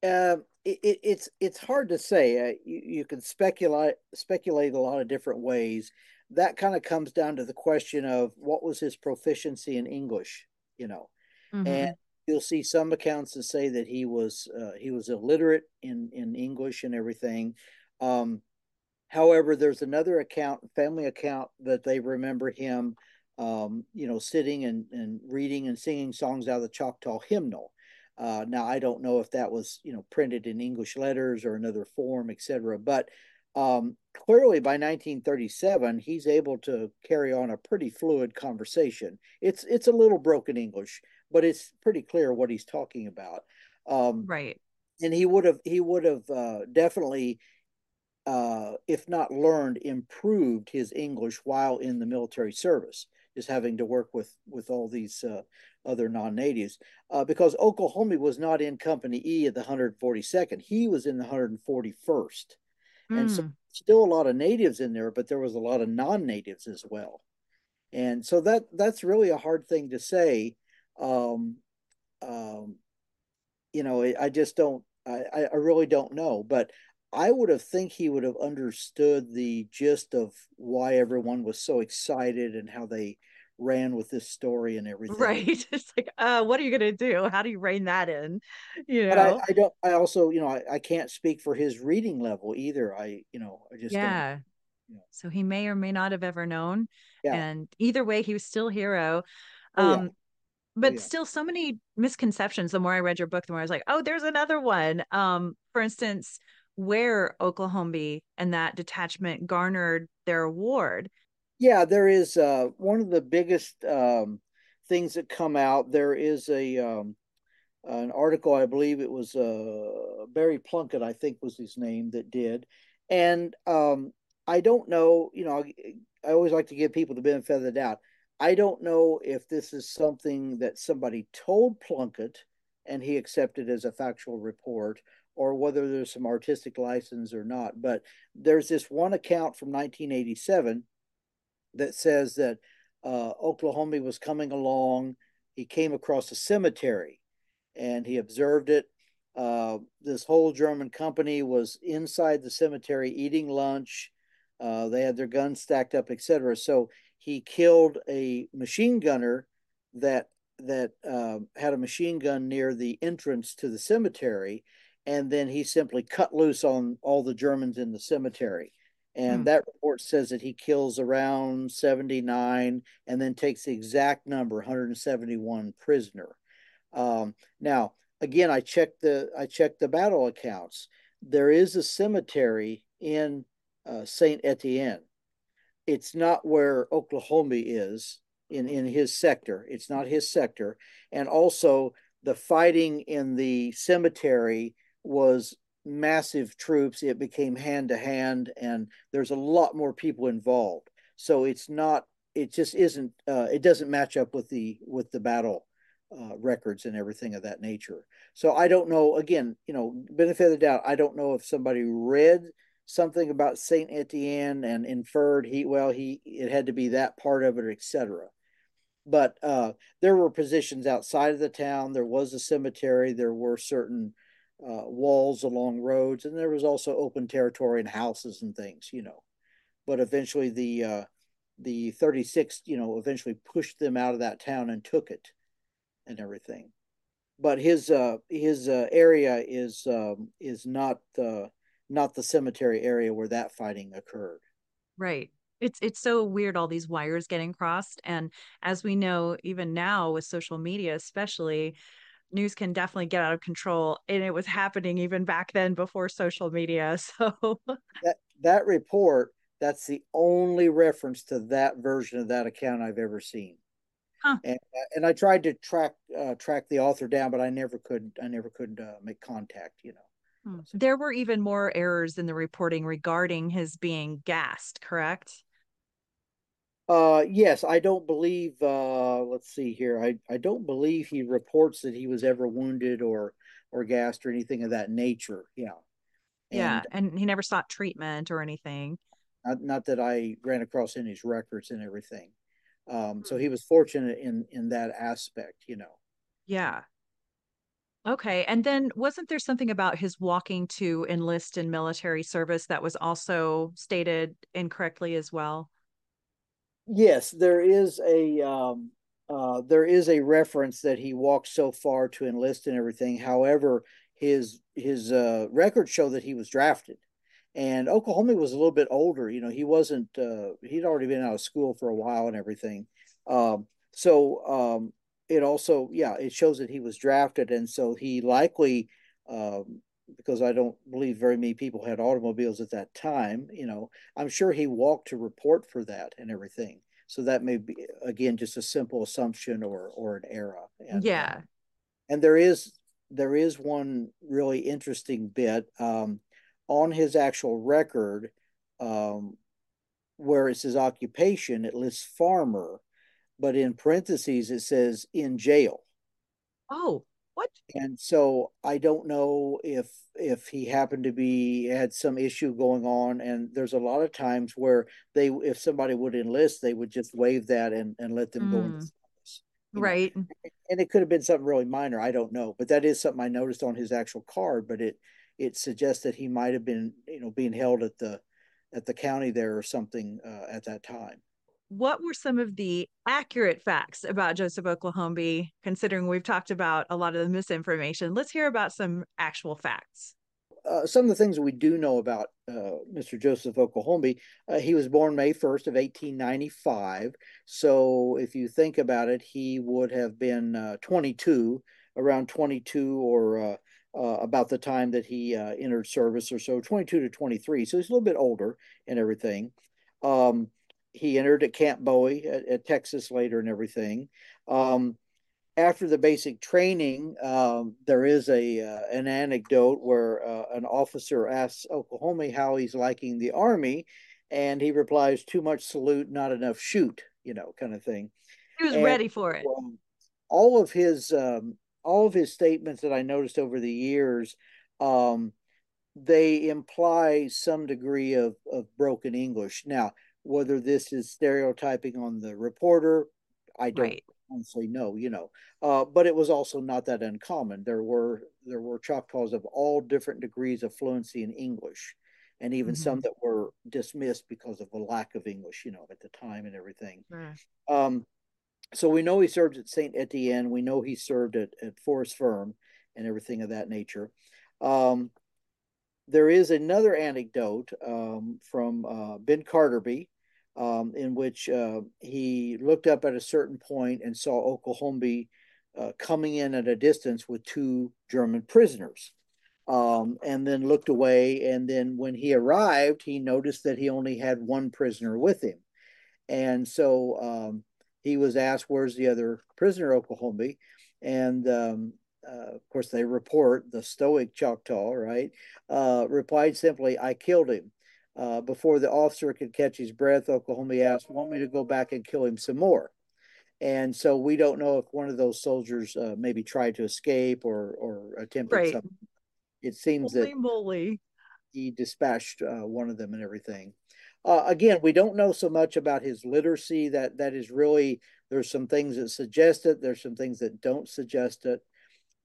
Uh, it, it's it's hard to say. Uh, you, you can speculate speculate a lot of different ways that kind of comes down to the question of what was his proficiency in English, you know, mm-hmm. and you'll see some accounts that say that he was uh, he was illiterate in in English and everything. Um, however, there's another account, family account, that they remember him, um, you know, sitting and and reading and singing songs out of the Choctaw hymnal. Uh, now I don't know if that was you know printed in English letters or another form, etc. But um, clearly by 1937 he's able to carry on a pretty fluid conversation it's it's a little broken english but it's pretty clear what he's talking about um, right and he would have he would have uh, definitely uh, if not learned improved his english while in the military service just having to work with with all these uh, other non-natives uh, because Oklahombi was not in company e of the 142nd he was in the 141st Mm. And so hmm. still a lot of natives in there, but there was a lot of non-natives as well. And so that that's really a hard thing to say. Um, um, you know, I just don't. I, I really don't know, but I would have think he would have understood the gist of why everyone was so excited and how they ran with this story and everything. Right. It's like, uh, what are you gonna do? How do you rein that in? You know. But I, I don't I also, you know, I, I can't speak for his reading level either. I, you know, I just Yeah. You know. So he may or may not have ever known. Yeah. And either way, he was still a hero. Oh, um yeah. but oh, yeah. still so many misconceptions. The more I read your book, the more I was like, oh, there's another one. Um, for instance, where Oklahombi and that detachment garnered their award yeah, there is uh, one of the biggest um, things that come out. There is a um, an article, I believe it was uh, Barry Plunkett, I think was his name, that did, and um, I don't know. You know, I always like to give people the benefit of the doubt. I don't know if this is something that somebody told Plunkett and he accepted as a factual report, or whether there's some artistic license or not. But there's this one account from 1987 that says that uh, Oklahombi was coming along. He came across a cemetery and he observed it. Uh, this whole German company was inside the cemetery eating lunch. Uh, they had their guns stacked up, etc. So he killed a machine gunner that that uh, had a machine gun near the entrance to the cemetery, and then he simply cut loose on all the Germans in the cemetery. And hmm. that report says that he kills around 79 and then takes the exact number 171 prisoner. Um, now, again, I checked the I checked the battle accounts. There is a cemetery in uh, Saint Etienne. It's not where Oklahombi is in in his sector. It's not his sector, and also the fighting in the cemetery was massive troops. It became hand to hand, and there's a lot more people involved. So it's not. It just isn't. Uh, it doesn't match up with the with the battle uh, records and everything of that nature. So I don't know. Again, you know, benefit of the doubt. I don't know if somebody read something about Saint Etienne and inferred he well he it had to be that part of it, etc. But uh, there were positions outside of the town. There was a cemetery. There were certain uh, walls along roads, and there was also open territory and houses and things, you know. But eventually, the uh, the 36th, you know, eventually pushed them out of that town and took it, and everything. But his uh, his uh, area is um, is not uh, not the cemetery area where that fighting occurred. Right. It's it's so weird all these wires getting crossed and as we know even now with social media especially news can definitely get out of control and it was happening even back then before social media so that that report that's the only reference to that version of that account I've ever seen huh. and and I tried to track uh, track the author down but I never could I never could uh, make contact you know hmm. there were even more errors in the reporting regarding his being gassed correct uh, yes, I don't believe. Uh, let's see here. I I don't believe he reports that he was ever wounded or or gassed or anything of that nature. Yeah. Yeah, and, and he never sought treatment or anything. Not, not that I ran across in his records and everything. Um, so he was fortunate in in that aspect, you know. Yeah. Okay, and then wasn't there something about his walking to enlist in military service that was also stated incorrectly as well? Yes, there is a um, uh, there is a reference that he walked so far to enlist and everything. However, his his uh, records show that he was drafted, and Oklahombi was a little bit older. You know, he wasn't. Uh, he'd already been out of school for a while and everything. Um, so um, it also, yeah, it shows that he was drafted, and so he likely um, because I don't believe very many people had automobiles at that time. You know, I'm sure he walked to report for that and everything. So that may be again just a simple assumption or or an error. And, yeah. Uh, and there is there is one really interesting bit um, on his actual record um, where it says occupation. It lists farmer, but in parentheses it says in jail. Oh, what? And so I don't know if if he happened to be had some issue going on. And there's a lot of times where they, if somebody would enlist, they would just waive that and and let them mm. go service. Right. Know? And it could have been something really minor. I don't know, but that is something I noticed on his actual card. But it it suggests that he might have been you know being held at the at the county there or something uh, at that time what were some of the accurate facts about Joseph Oklahombi, considering we've talked about a lot of the misinformation? Let's hear about some actual facts. Uh, some of the things we do know about uh, Mr. Joseph Oklahombi, uh, he was born May 1st of 1895. So if you think about it, he would have been uh, 22, around 22 or uh, uh, about the time that he entered service or so, 22 to 23. So he's a little bit older and everything. Um, he entered at Camp Bowie at, at Texas later and everything. Um, after the basic training, um, there is a uh, an anecdote where uh, an officer asks Oklahombi how he's liking the army, and he replies, "Too much salute, not enough shoot," you know, kind of thing. He was and, ready for it. Um, all of his um, all of his statements that I noticed over the years, um, they imply some degree of of broken English. Now, whether this is stereotyping on the reporter, I don't right. honestly know, you know. Uh, but it was also not that uncommon. There were there were Choctaws of all different degrees of fluency in English, and even mm-hmm. some that were dismissed because of a lack of English, you know, at the time and everything. Um, so we know he served at Saint Etienne. We know he served at, at Forest Ferme and everything of that nature. Um, there is another anecdote um, from uh, Ben Carterby, um, in which uh, he looked up at a certain point and saw Oklahombi uh, coming in at a distance with two German prisoners. Um, and then looked away. And then when he arrived, he noticed that he only had one prisoner with him. And so um, he was asked, Where's the other prisoner, Oklahombi? And um, uh, of course, they report the stoic Choctaw, right? Uh, replied simply, I killed him. Uh, before the officer could catch his breath, Oklahombi asked, Want me to go back and kill him some more? And so we don't know if one of those soldiers uh, maybe tried to escape or, or attempted right. something. It seems that he dispatched uh, one of them and everything. Uh, again, we don't know so much about his literacy. That that is really there's some things that suggest it. There's some things that don't suggest it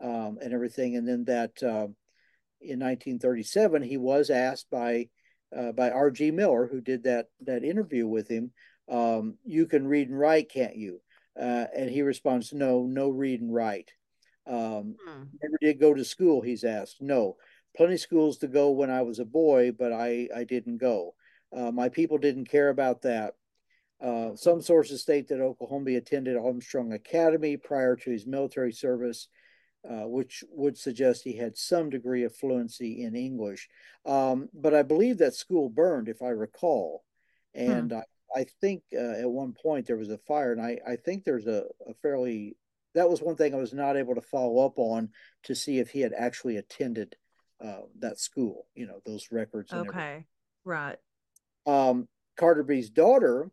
um, and everything. And then that uh, in 1937, he was asked by uh, by R.G. Miller, who did that that interview with him, um, "You can read and write, can't you?" Uh, and he responds, "No, no read and write." Um, hmm. Never did go to school. He's asked, "No, plenty schools to go when I was a boy, but I I didn't go. Uh, my people didn't care about that." Uh, some sources state that Oklahombi attended Armstrong Academy prior to his military service, uh, which would suggest he had some degree of fluency in English. Um, but I believe that school burned, if I recall. And hmm. I, I, think uh, at one point there was a fire, and I, I think there's a, a, fairly, that was one thing I was not able to follow up on to see if he had actually attended uh, that school, you know, those records. okay, everything. right. Um, Carterby's daughter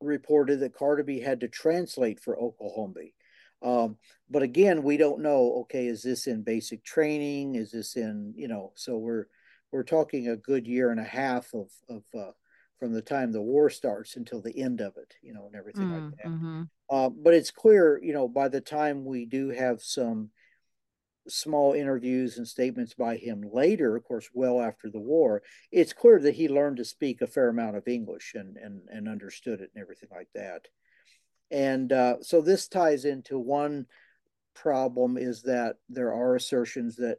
reported that Carterby had to translate for Oklahombi. Um, but again, we don't know. Okay, is this in basic training? Is this in you know? So we're we're talking a good year and a half of of uh, from the time the war starts until the end of it, you know, and everything mm, like that. Mm-hmm. Uh, but it's clear, you know, by the time we do have some small interviews and statements by him later, of course, well after the war, it's clear that he learned to speak a fair amount of English and and, and understood it and everything like that. And uh, so this ties into one problem is that there are assertions that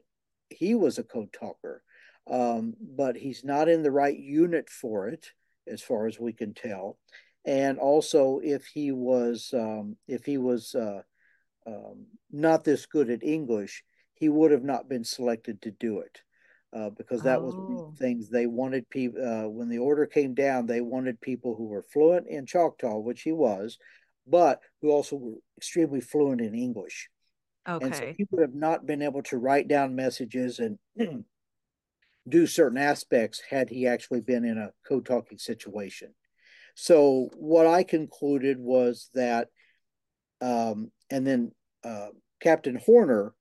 he was a code talker, um, but he's not in the right unit for it, as far as we can tell. And also, if he was um, if he was uh, um, not this good at English, he would have not been selected to do it. Uh, because that oh. was one of the oh. things they wanted people uh, when the order came down they wanted people who were fluent in choctaw which he was but who also were extremely fluent in English. Okay. And so he would have not been able to write down messages and do certain aspects had he actually been in a co talking situation. So what I concluded was that, um, and then uh, Captain Horner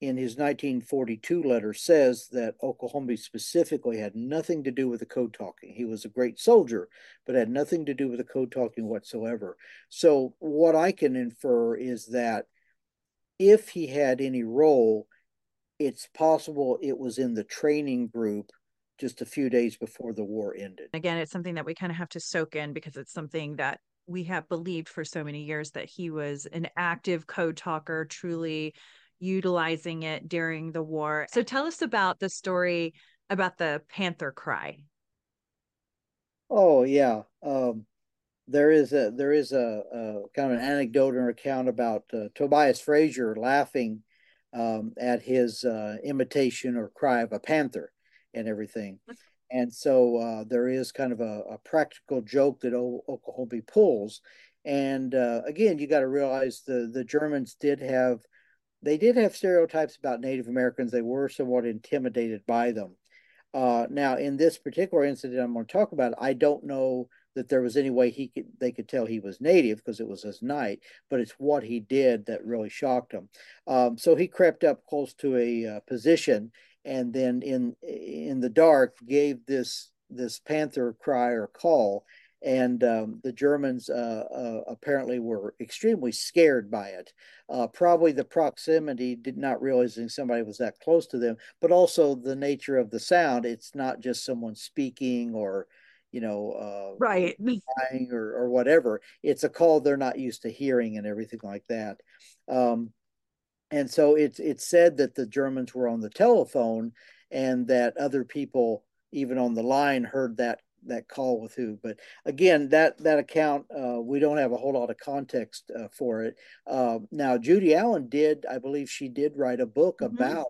in his 1942 letter says that Oklahombi specifically had nothing to do with the code talking. He was a great soldier, but had nothing to do with the code talking whatsoever. So, what I can infer is that if he had any role, it's possible it was in the training group just a few days before the war ended. Again, it's something that we kind of have to soak in because it's something that we have believed for so many years that he was an active code talker, truly utilizing it during the war. So tell us about the story about the Panther Cry. Oh yeah, um, there is a there is a, a, kind of an anecdote or account about uh, Tobias Frazier laughing um, at his uh, imitation or cry of a panther and everything. And so uh, there is kind of a, a practical joke that o- Oklahombi pulls. And uh, again, you got to realize the the Germans did have they did have stereotypes about Native Americans. They were somewhat intimidated by them. Uh, now, in this particular incident I'm going to talk about, I don't know that there was any way he could they could tell he was native because it was his night, but it's what he did that really shocked him. Um, so he crept up close to a uh, position and then in in the dark gave this this panther cry or call and um, the Germans uh, uh, apparently were extremely scared by it. Uh, probably the proximity, did not realizing somebody was that close to them, but also the nature of the sound. It's not just someone speaking or, you know, uh, right, or or whatever. It's a call they're not used to hearing and everything like that. Um, and so it's it's said that the Germans were on the telephone and that other people even on the line heard that that call with who. But again, that that account uh, we don't have a whole lot of context uh, for it. Uh, now, Judy Allen did, I believe, she did write a book mm-hmm. about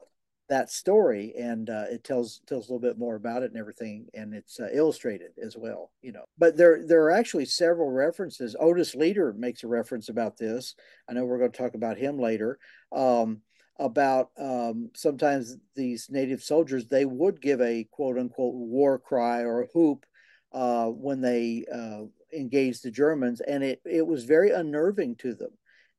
that story, and uh, it tells tells a little bit more about it and everything, and it's uh, illustrated as well. You know, but there there are actually several references. Otis Leader makes a reference about this. I know we're going to talk about him later. Um, about um, sometimes these native soldiers they would give a quote unquote war cry or a whoop uh, when they uh, engaged the Germans, and it it was very unnerving to them.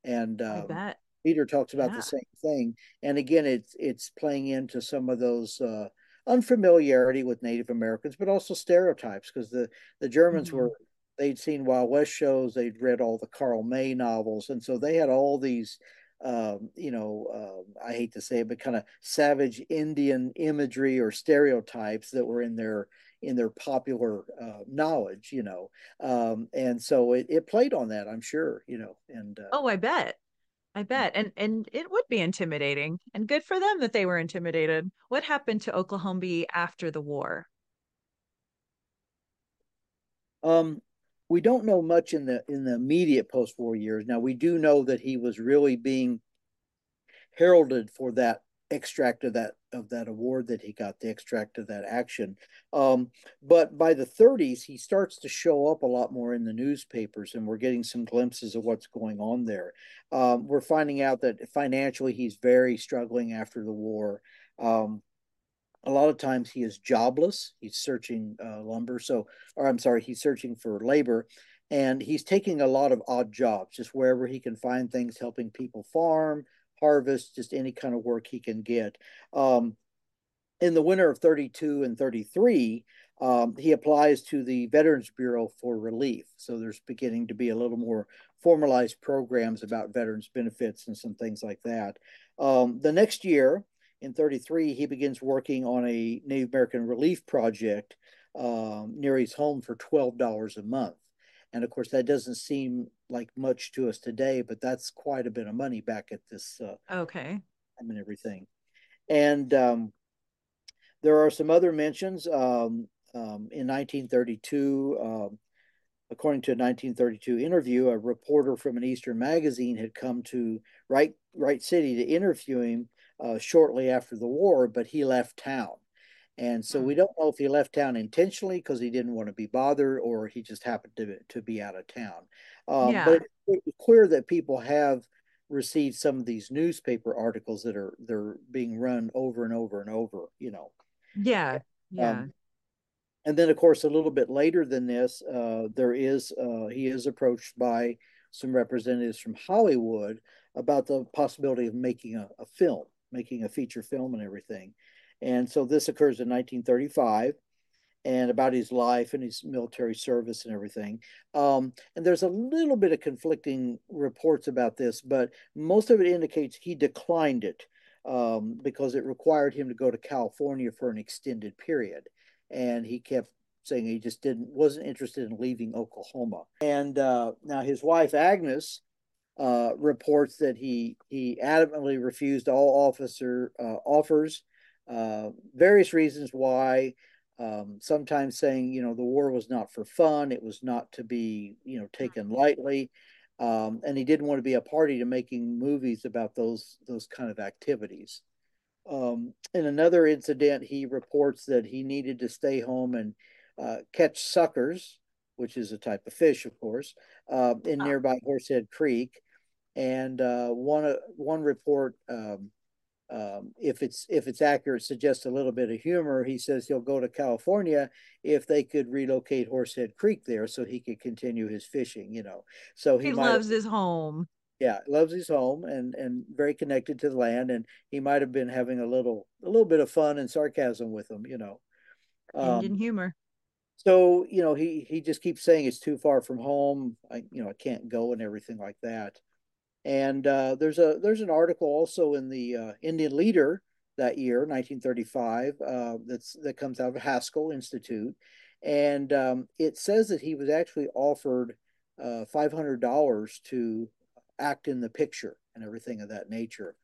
And um, Peter talks about yeah. the same thing. And again, it's it's playing into some of those uh, unfamiliarity with Native Americans, but also stereotypes because the the Germans mm-hmm. were they'd seen Wild West shows, they'd read all the Karl May novels, and so they had all these um, you know, uh, I hate to say it, but kind of savage Indian imagery or stereotypes that were in their in their popular uh, knowledge, you know, um, and so it, it played on that, I'm sure, you know, and uh, oh, I bet, I bet, and and it would be intimidating, and good for them that they were intimidated. What happened to Oklahombi after the war? Um, we don't know much in the in the immediate post-war years. Now we do know that he was really being heralded for that extract of that of that award that he got, the extract of that action. Um, but by the 30s, he starts to show up a lot more in the newspapers, and we're getting some glimpses of what's going on there. Um, we're finding out that financially he's very struggling after the war. Um, a lot of times he is jobless. He's searching uh, lumber. So, or I'm sorry, he's searching for labor. And he's taking a lot of odd jobs, just wherever he can find things, helping people farm, harvest, just any kind of work he can get. Um, in the winter of 32 and 33, um, he applies to the Veterans Bureau for relief. So there's beginning to be a little more formalized programs about veterans benefits and some things like that. Um, the next year, in 33, he begins working on a Native American relief project um, near his home for $12 a month. And of course, that doesn't seem like much to us today, but that's quite a bit of money back at this uh, okay I mean everything. And um, there are some other mentions um, um, in 1932. Um, according to a 1932 interview, a reporter from an Eastern magazine had come to Wright Wright City to interview him uh, shortly after the war, but he left town. And so we hmm. don't know if he left town intentionally because he didn't want to be bothered or he just happened to, to be out of town. Um, yeah. But it's clear that people have received some of these newspaper articles that are they're being run over and over and over, you know. Yeah. Yeah. Um, and then, of course, a little bit later than this, uh, there is uh, he is approached by some representatives from Hollywood about the possibility of making a, a film making a feature film and everything. And so this occurs in 1935 and about his life and his military service and everything. Um, and there's a little bit of conflicting reports about this, but most of it indicates he declined it um, because it required him to go to California for an extended period. And he kept saying he just didn't wasn't interested in leaving Oklahoma. And uh, now his wife Agnes uh, reports that he he adamantly refused all officer uh, offers, uh, various reasons why. Um, sometimes saying you know the war was not for fun, it was not to be you know taken lightly, um, and he didn't want to be a party to making movies about those those kind of activities. Um, in another incident, he reports that he needed to stay home and uh, catch suckers, which is a type of fish, of course, uh, in nearby Horsehead Creek and uh, one uh, one report, um, um, if it's if it's accurate, suggests a little bit of humor. He says he'll go to California if they could relocate Horsehead Creek there, so he could continue his fishing. You know, so he, he loves his home. Yeah, loves his home and and very connected to the land, and he might have been having a little a little bit of fun and sarcasm with him. You know, um, Indian humor so you know he he just keeps saying it's too far from home i you know i can't go and everything like that and uh, there's a there's an article also in the uh, Indian Leader that year, 1935, uh, that's that comes out of Haskell Institute, and um, it says that he was actually offered uh, $500 to act in the picture and everything of that nature.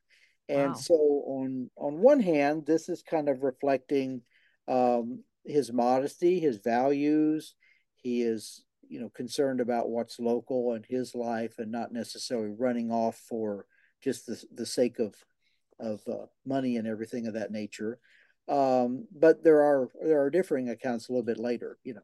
And wow. so on on one hand, this is kind of reflecting um, his modesty, his values. He is you know concerned about what's local and his life and not necessarily running off for just the, the sake of of uh, money and everything of that nature. Um, but there are there are differing accounts a little bit later you know.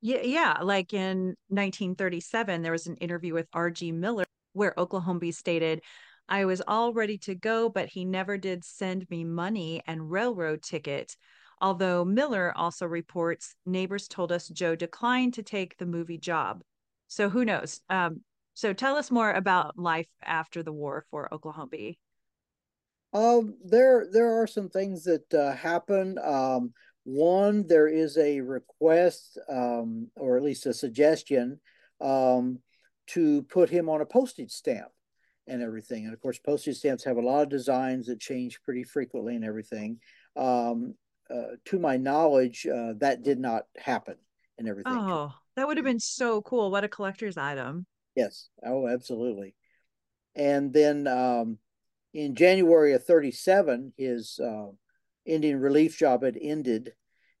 Yeah yeah like in 1937 there was an interview with rg miller where Oklahombi stated i was all ready to go but he never did send me money and railroad ticket Although Miller also reports neighbors told us Joe declined to take the movie job. So who knows? Um, so tell us more about life after the war for Oklahombi. Um, there there are some things that uh, happen. Um, one, there is a request, um, or at least a suggestion, um, to put him on a postage stamp. and everything. And of course, postage stamps have a lot of designs that change pretty frequently and everything. Um, uh, to my knowledge, uh, that did not happen and everything. Oh, that would have been so cool. What a collector's item. Yes. Oh, absolutely. And then um, in January of 37, his uh, Indian relief job had ended.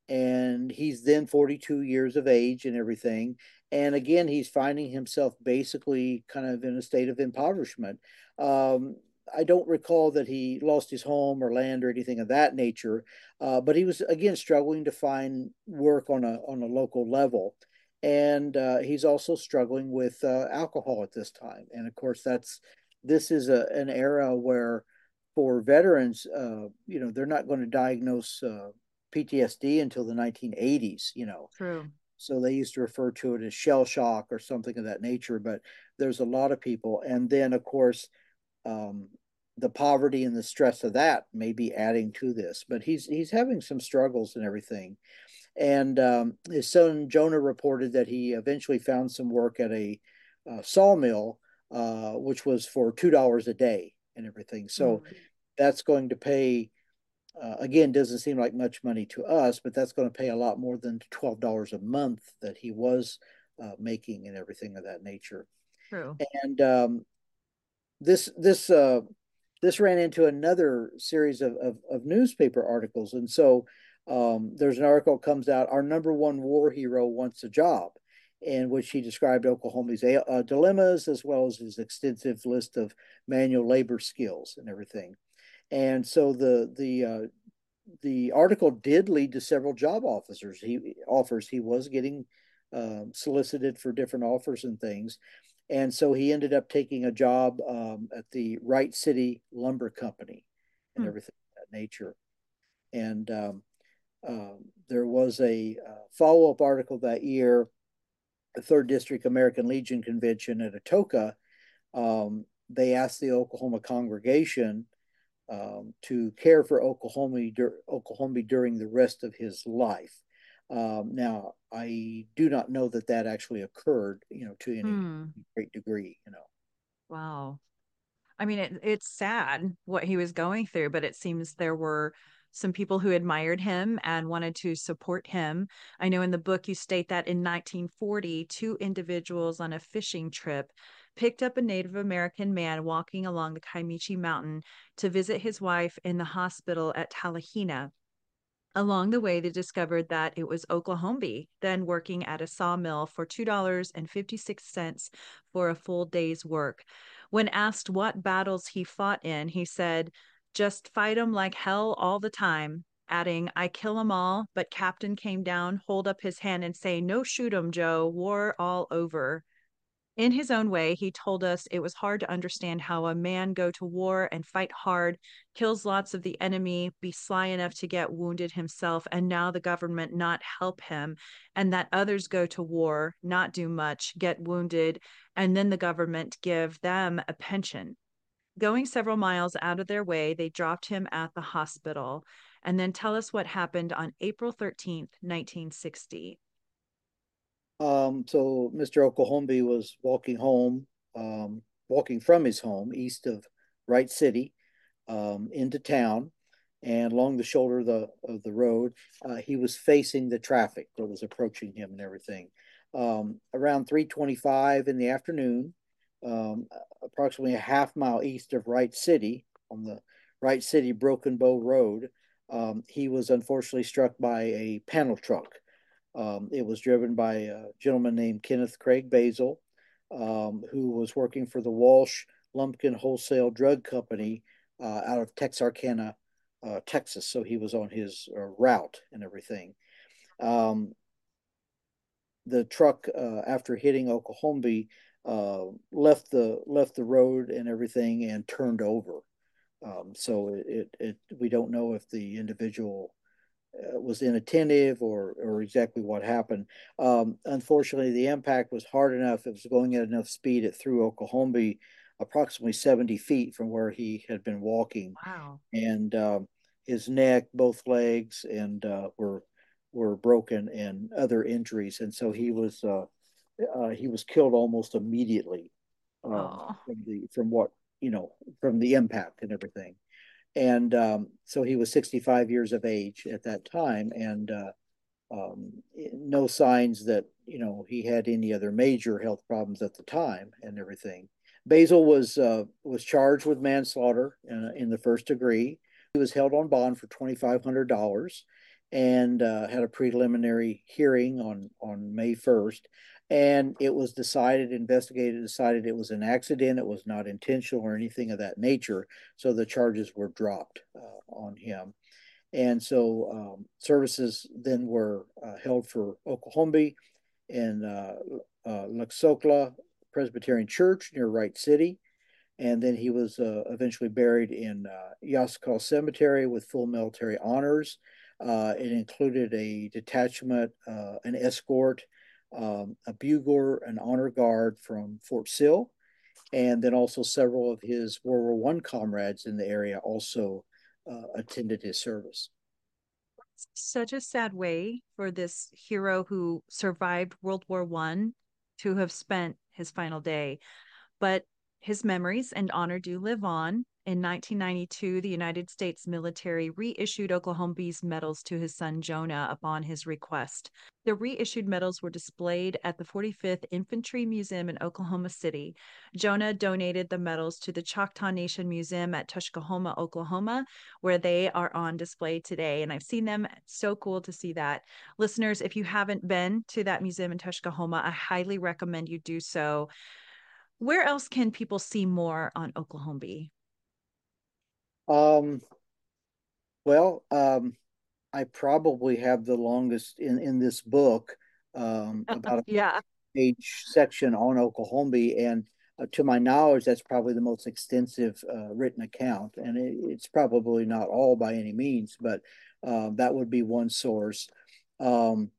And he's then 42 years of age and everything. And again, he's finding himself basically kind of in a state of impoverishment. Um, I don't recall that he lost his home or land or anything of that nature, uh, but he was again struggling to find work on a on a local level, and uh, he's also struggling with uh, alcohol at this time. And of course, that's this is a, an era where for veterans, uh, you know, they're not going to diagnose uh, PTSD until the 1980s. You know, true. So they used to refer to it as shell shock or something of that nature. But there's a lot of people, and then of course um, the poverty and the stress of that may be adding to this. But he's he's having some struggles and everything. And um, his son Jonah reported that he eventually found some work at a uh, sawmill, uh, which was for two dollars a day and everything. So mm-hmm. that's going to pay. Uh, again, doesn't seem like much money to us, but that's going to pay a lot more than twelve dollars a month that he was uh, making and everything of that nature. True. And um, this this uh, this ran into another series of, of, of newspaper articles, and so um, there's an article comes out. Our number one war hero wants a job, in which he described Oklahombi's uh, dilemmas as well as his extensive list of manual labor skills and everything. And so the the uh, the article did lead to several job officers. He offers he was getting um, solicited for different offers and things, and so he ended up taking a job um, at the Wright City Lumber Company and hmm. everything of that nature. And um, uh, there was a uh, follow up article that year, the Third District American Legion Convention at Atoka. Um, they asked the Oklahoma congregation um, to care for Oklahombi, dur- Oklahombi during the rest of his life. Um, now, I do not know that that actually occurred, you know, to any hmm. great degree, you know. Wow. I mean, it, it's sad what he was going through, but it seems there were some people who admired him and wanted to support him. I know in the book you state that in 1940, two individuals on a fishing trip picked up a Native American man walking along the Kiamichi Mountain to visit his wife in the hospital at Talihina. Along the way, they discovered that it was Oklahombi, then working at a sawmill for $2.56 for a full day's work. When asked what battles he fought in, he said, Just fight 'em like hell all the time, adding, I kill 'em all, but Captain came down, hold up his hand, and say, No shoot 'em, Joe, war all over. In his own way, he told us it was hard to understand how a man go to war and fight hard, kills lots of the enemy, be sly enough to get wounded himself, and now the government not help him, and that others go to war, not do much, get wounded, and then the government give them a pension. Going several miles out of their way, they dropped him at the hospital. And then tell us what happened on April 13th, 1960. Um, so Mr. Oklahombi was walking home, um, walking from his home east of Wright City um, into town, and along the shoulder of the of the road, uh, he was facing the traffic that was approaching him and everything. Um, around 3:25 in the afternoon, um, approximately a half mile east of Wright City on the Wright City Broken Bow Road, um, he was unfortunately struck by a panel truck. Um, it was driven by a gentleman named Kenneth Craig Basil, um, who was working for the Walsh Lumpkin Wholesale Drug Company uh, out of Texarkana, uh, Texas. So he was on his uh, route and everything. Um, the truck, uh, after hitting Oklahombi, uh, left the left the road and everything and turned over. Um, so it, it, it we don't know if the individual was inattentive or or exactly what happened. Um, unfortunately, the impact was hard enough. It was going at enough speed. It threw Oklahombi approximately 70 feet from where he had been walking. Wow. And um, his neck, both legs, and uh, were were broken and other injuries. And so he was uh, uh, he was killed almost immediately um, from the from what you know, from the impact and everything. And um, so he was 65 years of age at that time, and uh, um, no signs that you know he had any other major health problems at the time and everything. Basil was uh, was charged with manslaughter in, in, the first degree. He was held on bond for twenty five hundred dollars, and uh, had a preliminary hearing on on May first. And it was decided, investigated, decided it was an accident. It was not intentional or anything of that nature. So the charges were dropped uh, on him. And so um, services then were uh, held for Oklahombi in uh, uh, Luxotla Presbyterian Church near Wright City. And then he was uh, eventually buried in uh, Cemetery with full military honors. Uh, it included a detachment, uh, an escort, um, a bugler, an honor guard from Fort Sill, and then also several of his World War One comrades in the area also uh, attended his service. Such a sad way for this hero who survived World War One to have spent his final day. But his memories and honor do live on. In 1992, the United States military reissued Oklahombi's medals to his son Jonah upon his request. The reissued medals were displayed at the 45th Infantry Museum in Oklahoma City. Jonah donated the medals to the Choctaw Nation Museum at Tuskahoma, Oklahoma, where they are on display today. And I've seen them. So cool to see that. Listeners, if you haven't been to that museum in Tuskahoma, I highly recommend you do so. Where else can people see more on Oklahombi? Um, well, um, I probably have the longest in in this book, um, about a yeah page section on Oklahombi, and uh, to my knowledge, that's probably the most extensive uh, written account, and it, it's probably not all by any means, but uh, that would be one source. Um,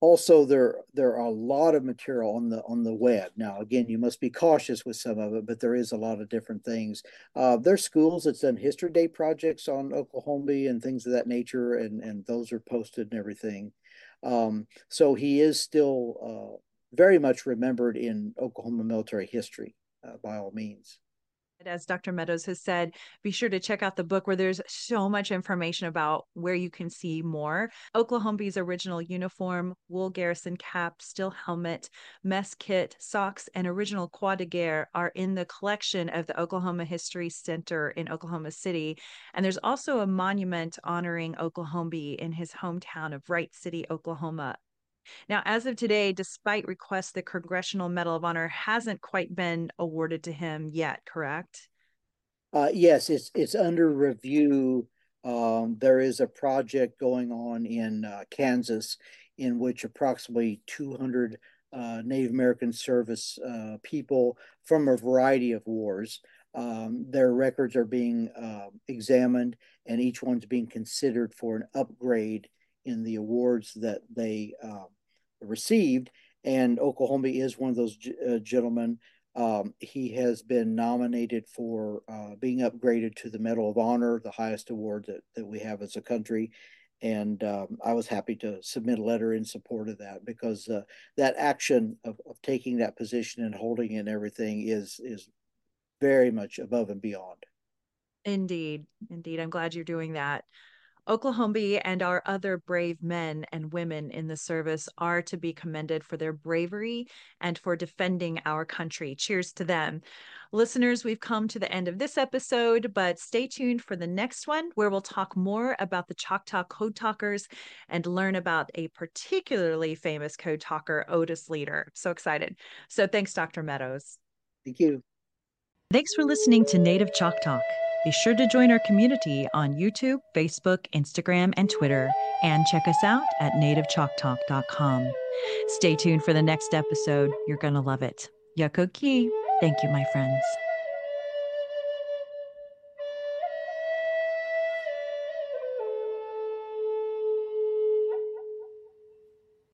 also there there are a lot of material on the on the web. Now again you must be cautious with some of it but there is a lot of different things. Uh, there's schools that's done history day projects on Oklahombi and things of that nature and and those are posted and everything. Um, so he is still uh, very much remembered in oklahoma military history uh, by all means as Dr. Meadows has said, be sure to check out the book where there's so much information about where you can see more. Oklahombi's original uniform, wool garrison cap, steel helmet, mess kit, socks, and original croix de guerre are in the collection of the Oklahoma History Center in Oklahoma City. And there's also a monument honoring Oklahombi in his hometown of Wright City, Oklahoma, now, as of today, despite requests, the Congressional Medal of Honor hasn't quite been awarded to him yet, correct? Uh, yes, it's it's under review. Um, there is a project going on in uh, Kansas in which approximately 200 uh, Native American service uh, people from a variety of wars. Um, their records are being um, examined, and each one's being considered for an upgrade in the awards that they um, received. And Oklahombi is one of those uh, gentlemen. Um, he has been nominated for uh, being upgraded to the Medal of Honor, the highest award that, that we have as a country. And um, I was happy to submit a letter in support of that because uh, that action of, of taking that position and holding it and everything is is very much above and beyond. Indeed, indeed. I'm glad you're doing that. Oklahombi and our other brave men and women in the service are to be commended for their bravery and for defending our country. Cheers to them. Listeners, we've come to the end of this episode, but stay tuned for the next one where we'll talk more about the Choctaw Code Talkers and learn about a particularly famous code talker, Otis Leader. So excited. So thanks, Dr. Meadows. Thank you. Thanks for listening to Native ChocTalk. Be sure to join our community on YouTube, Facebook, Instagram, and Twitter, and check us out at nativechoctalk.com. Stay tuned for the next episode. You're going to love it. Yakoke. Thank you, my friends.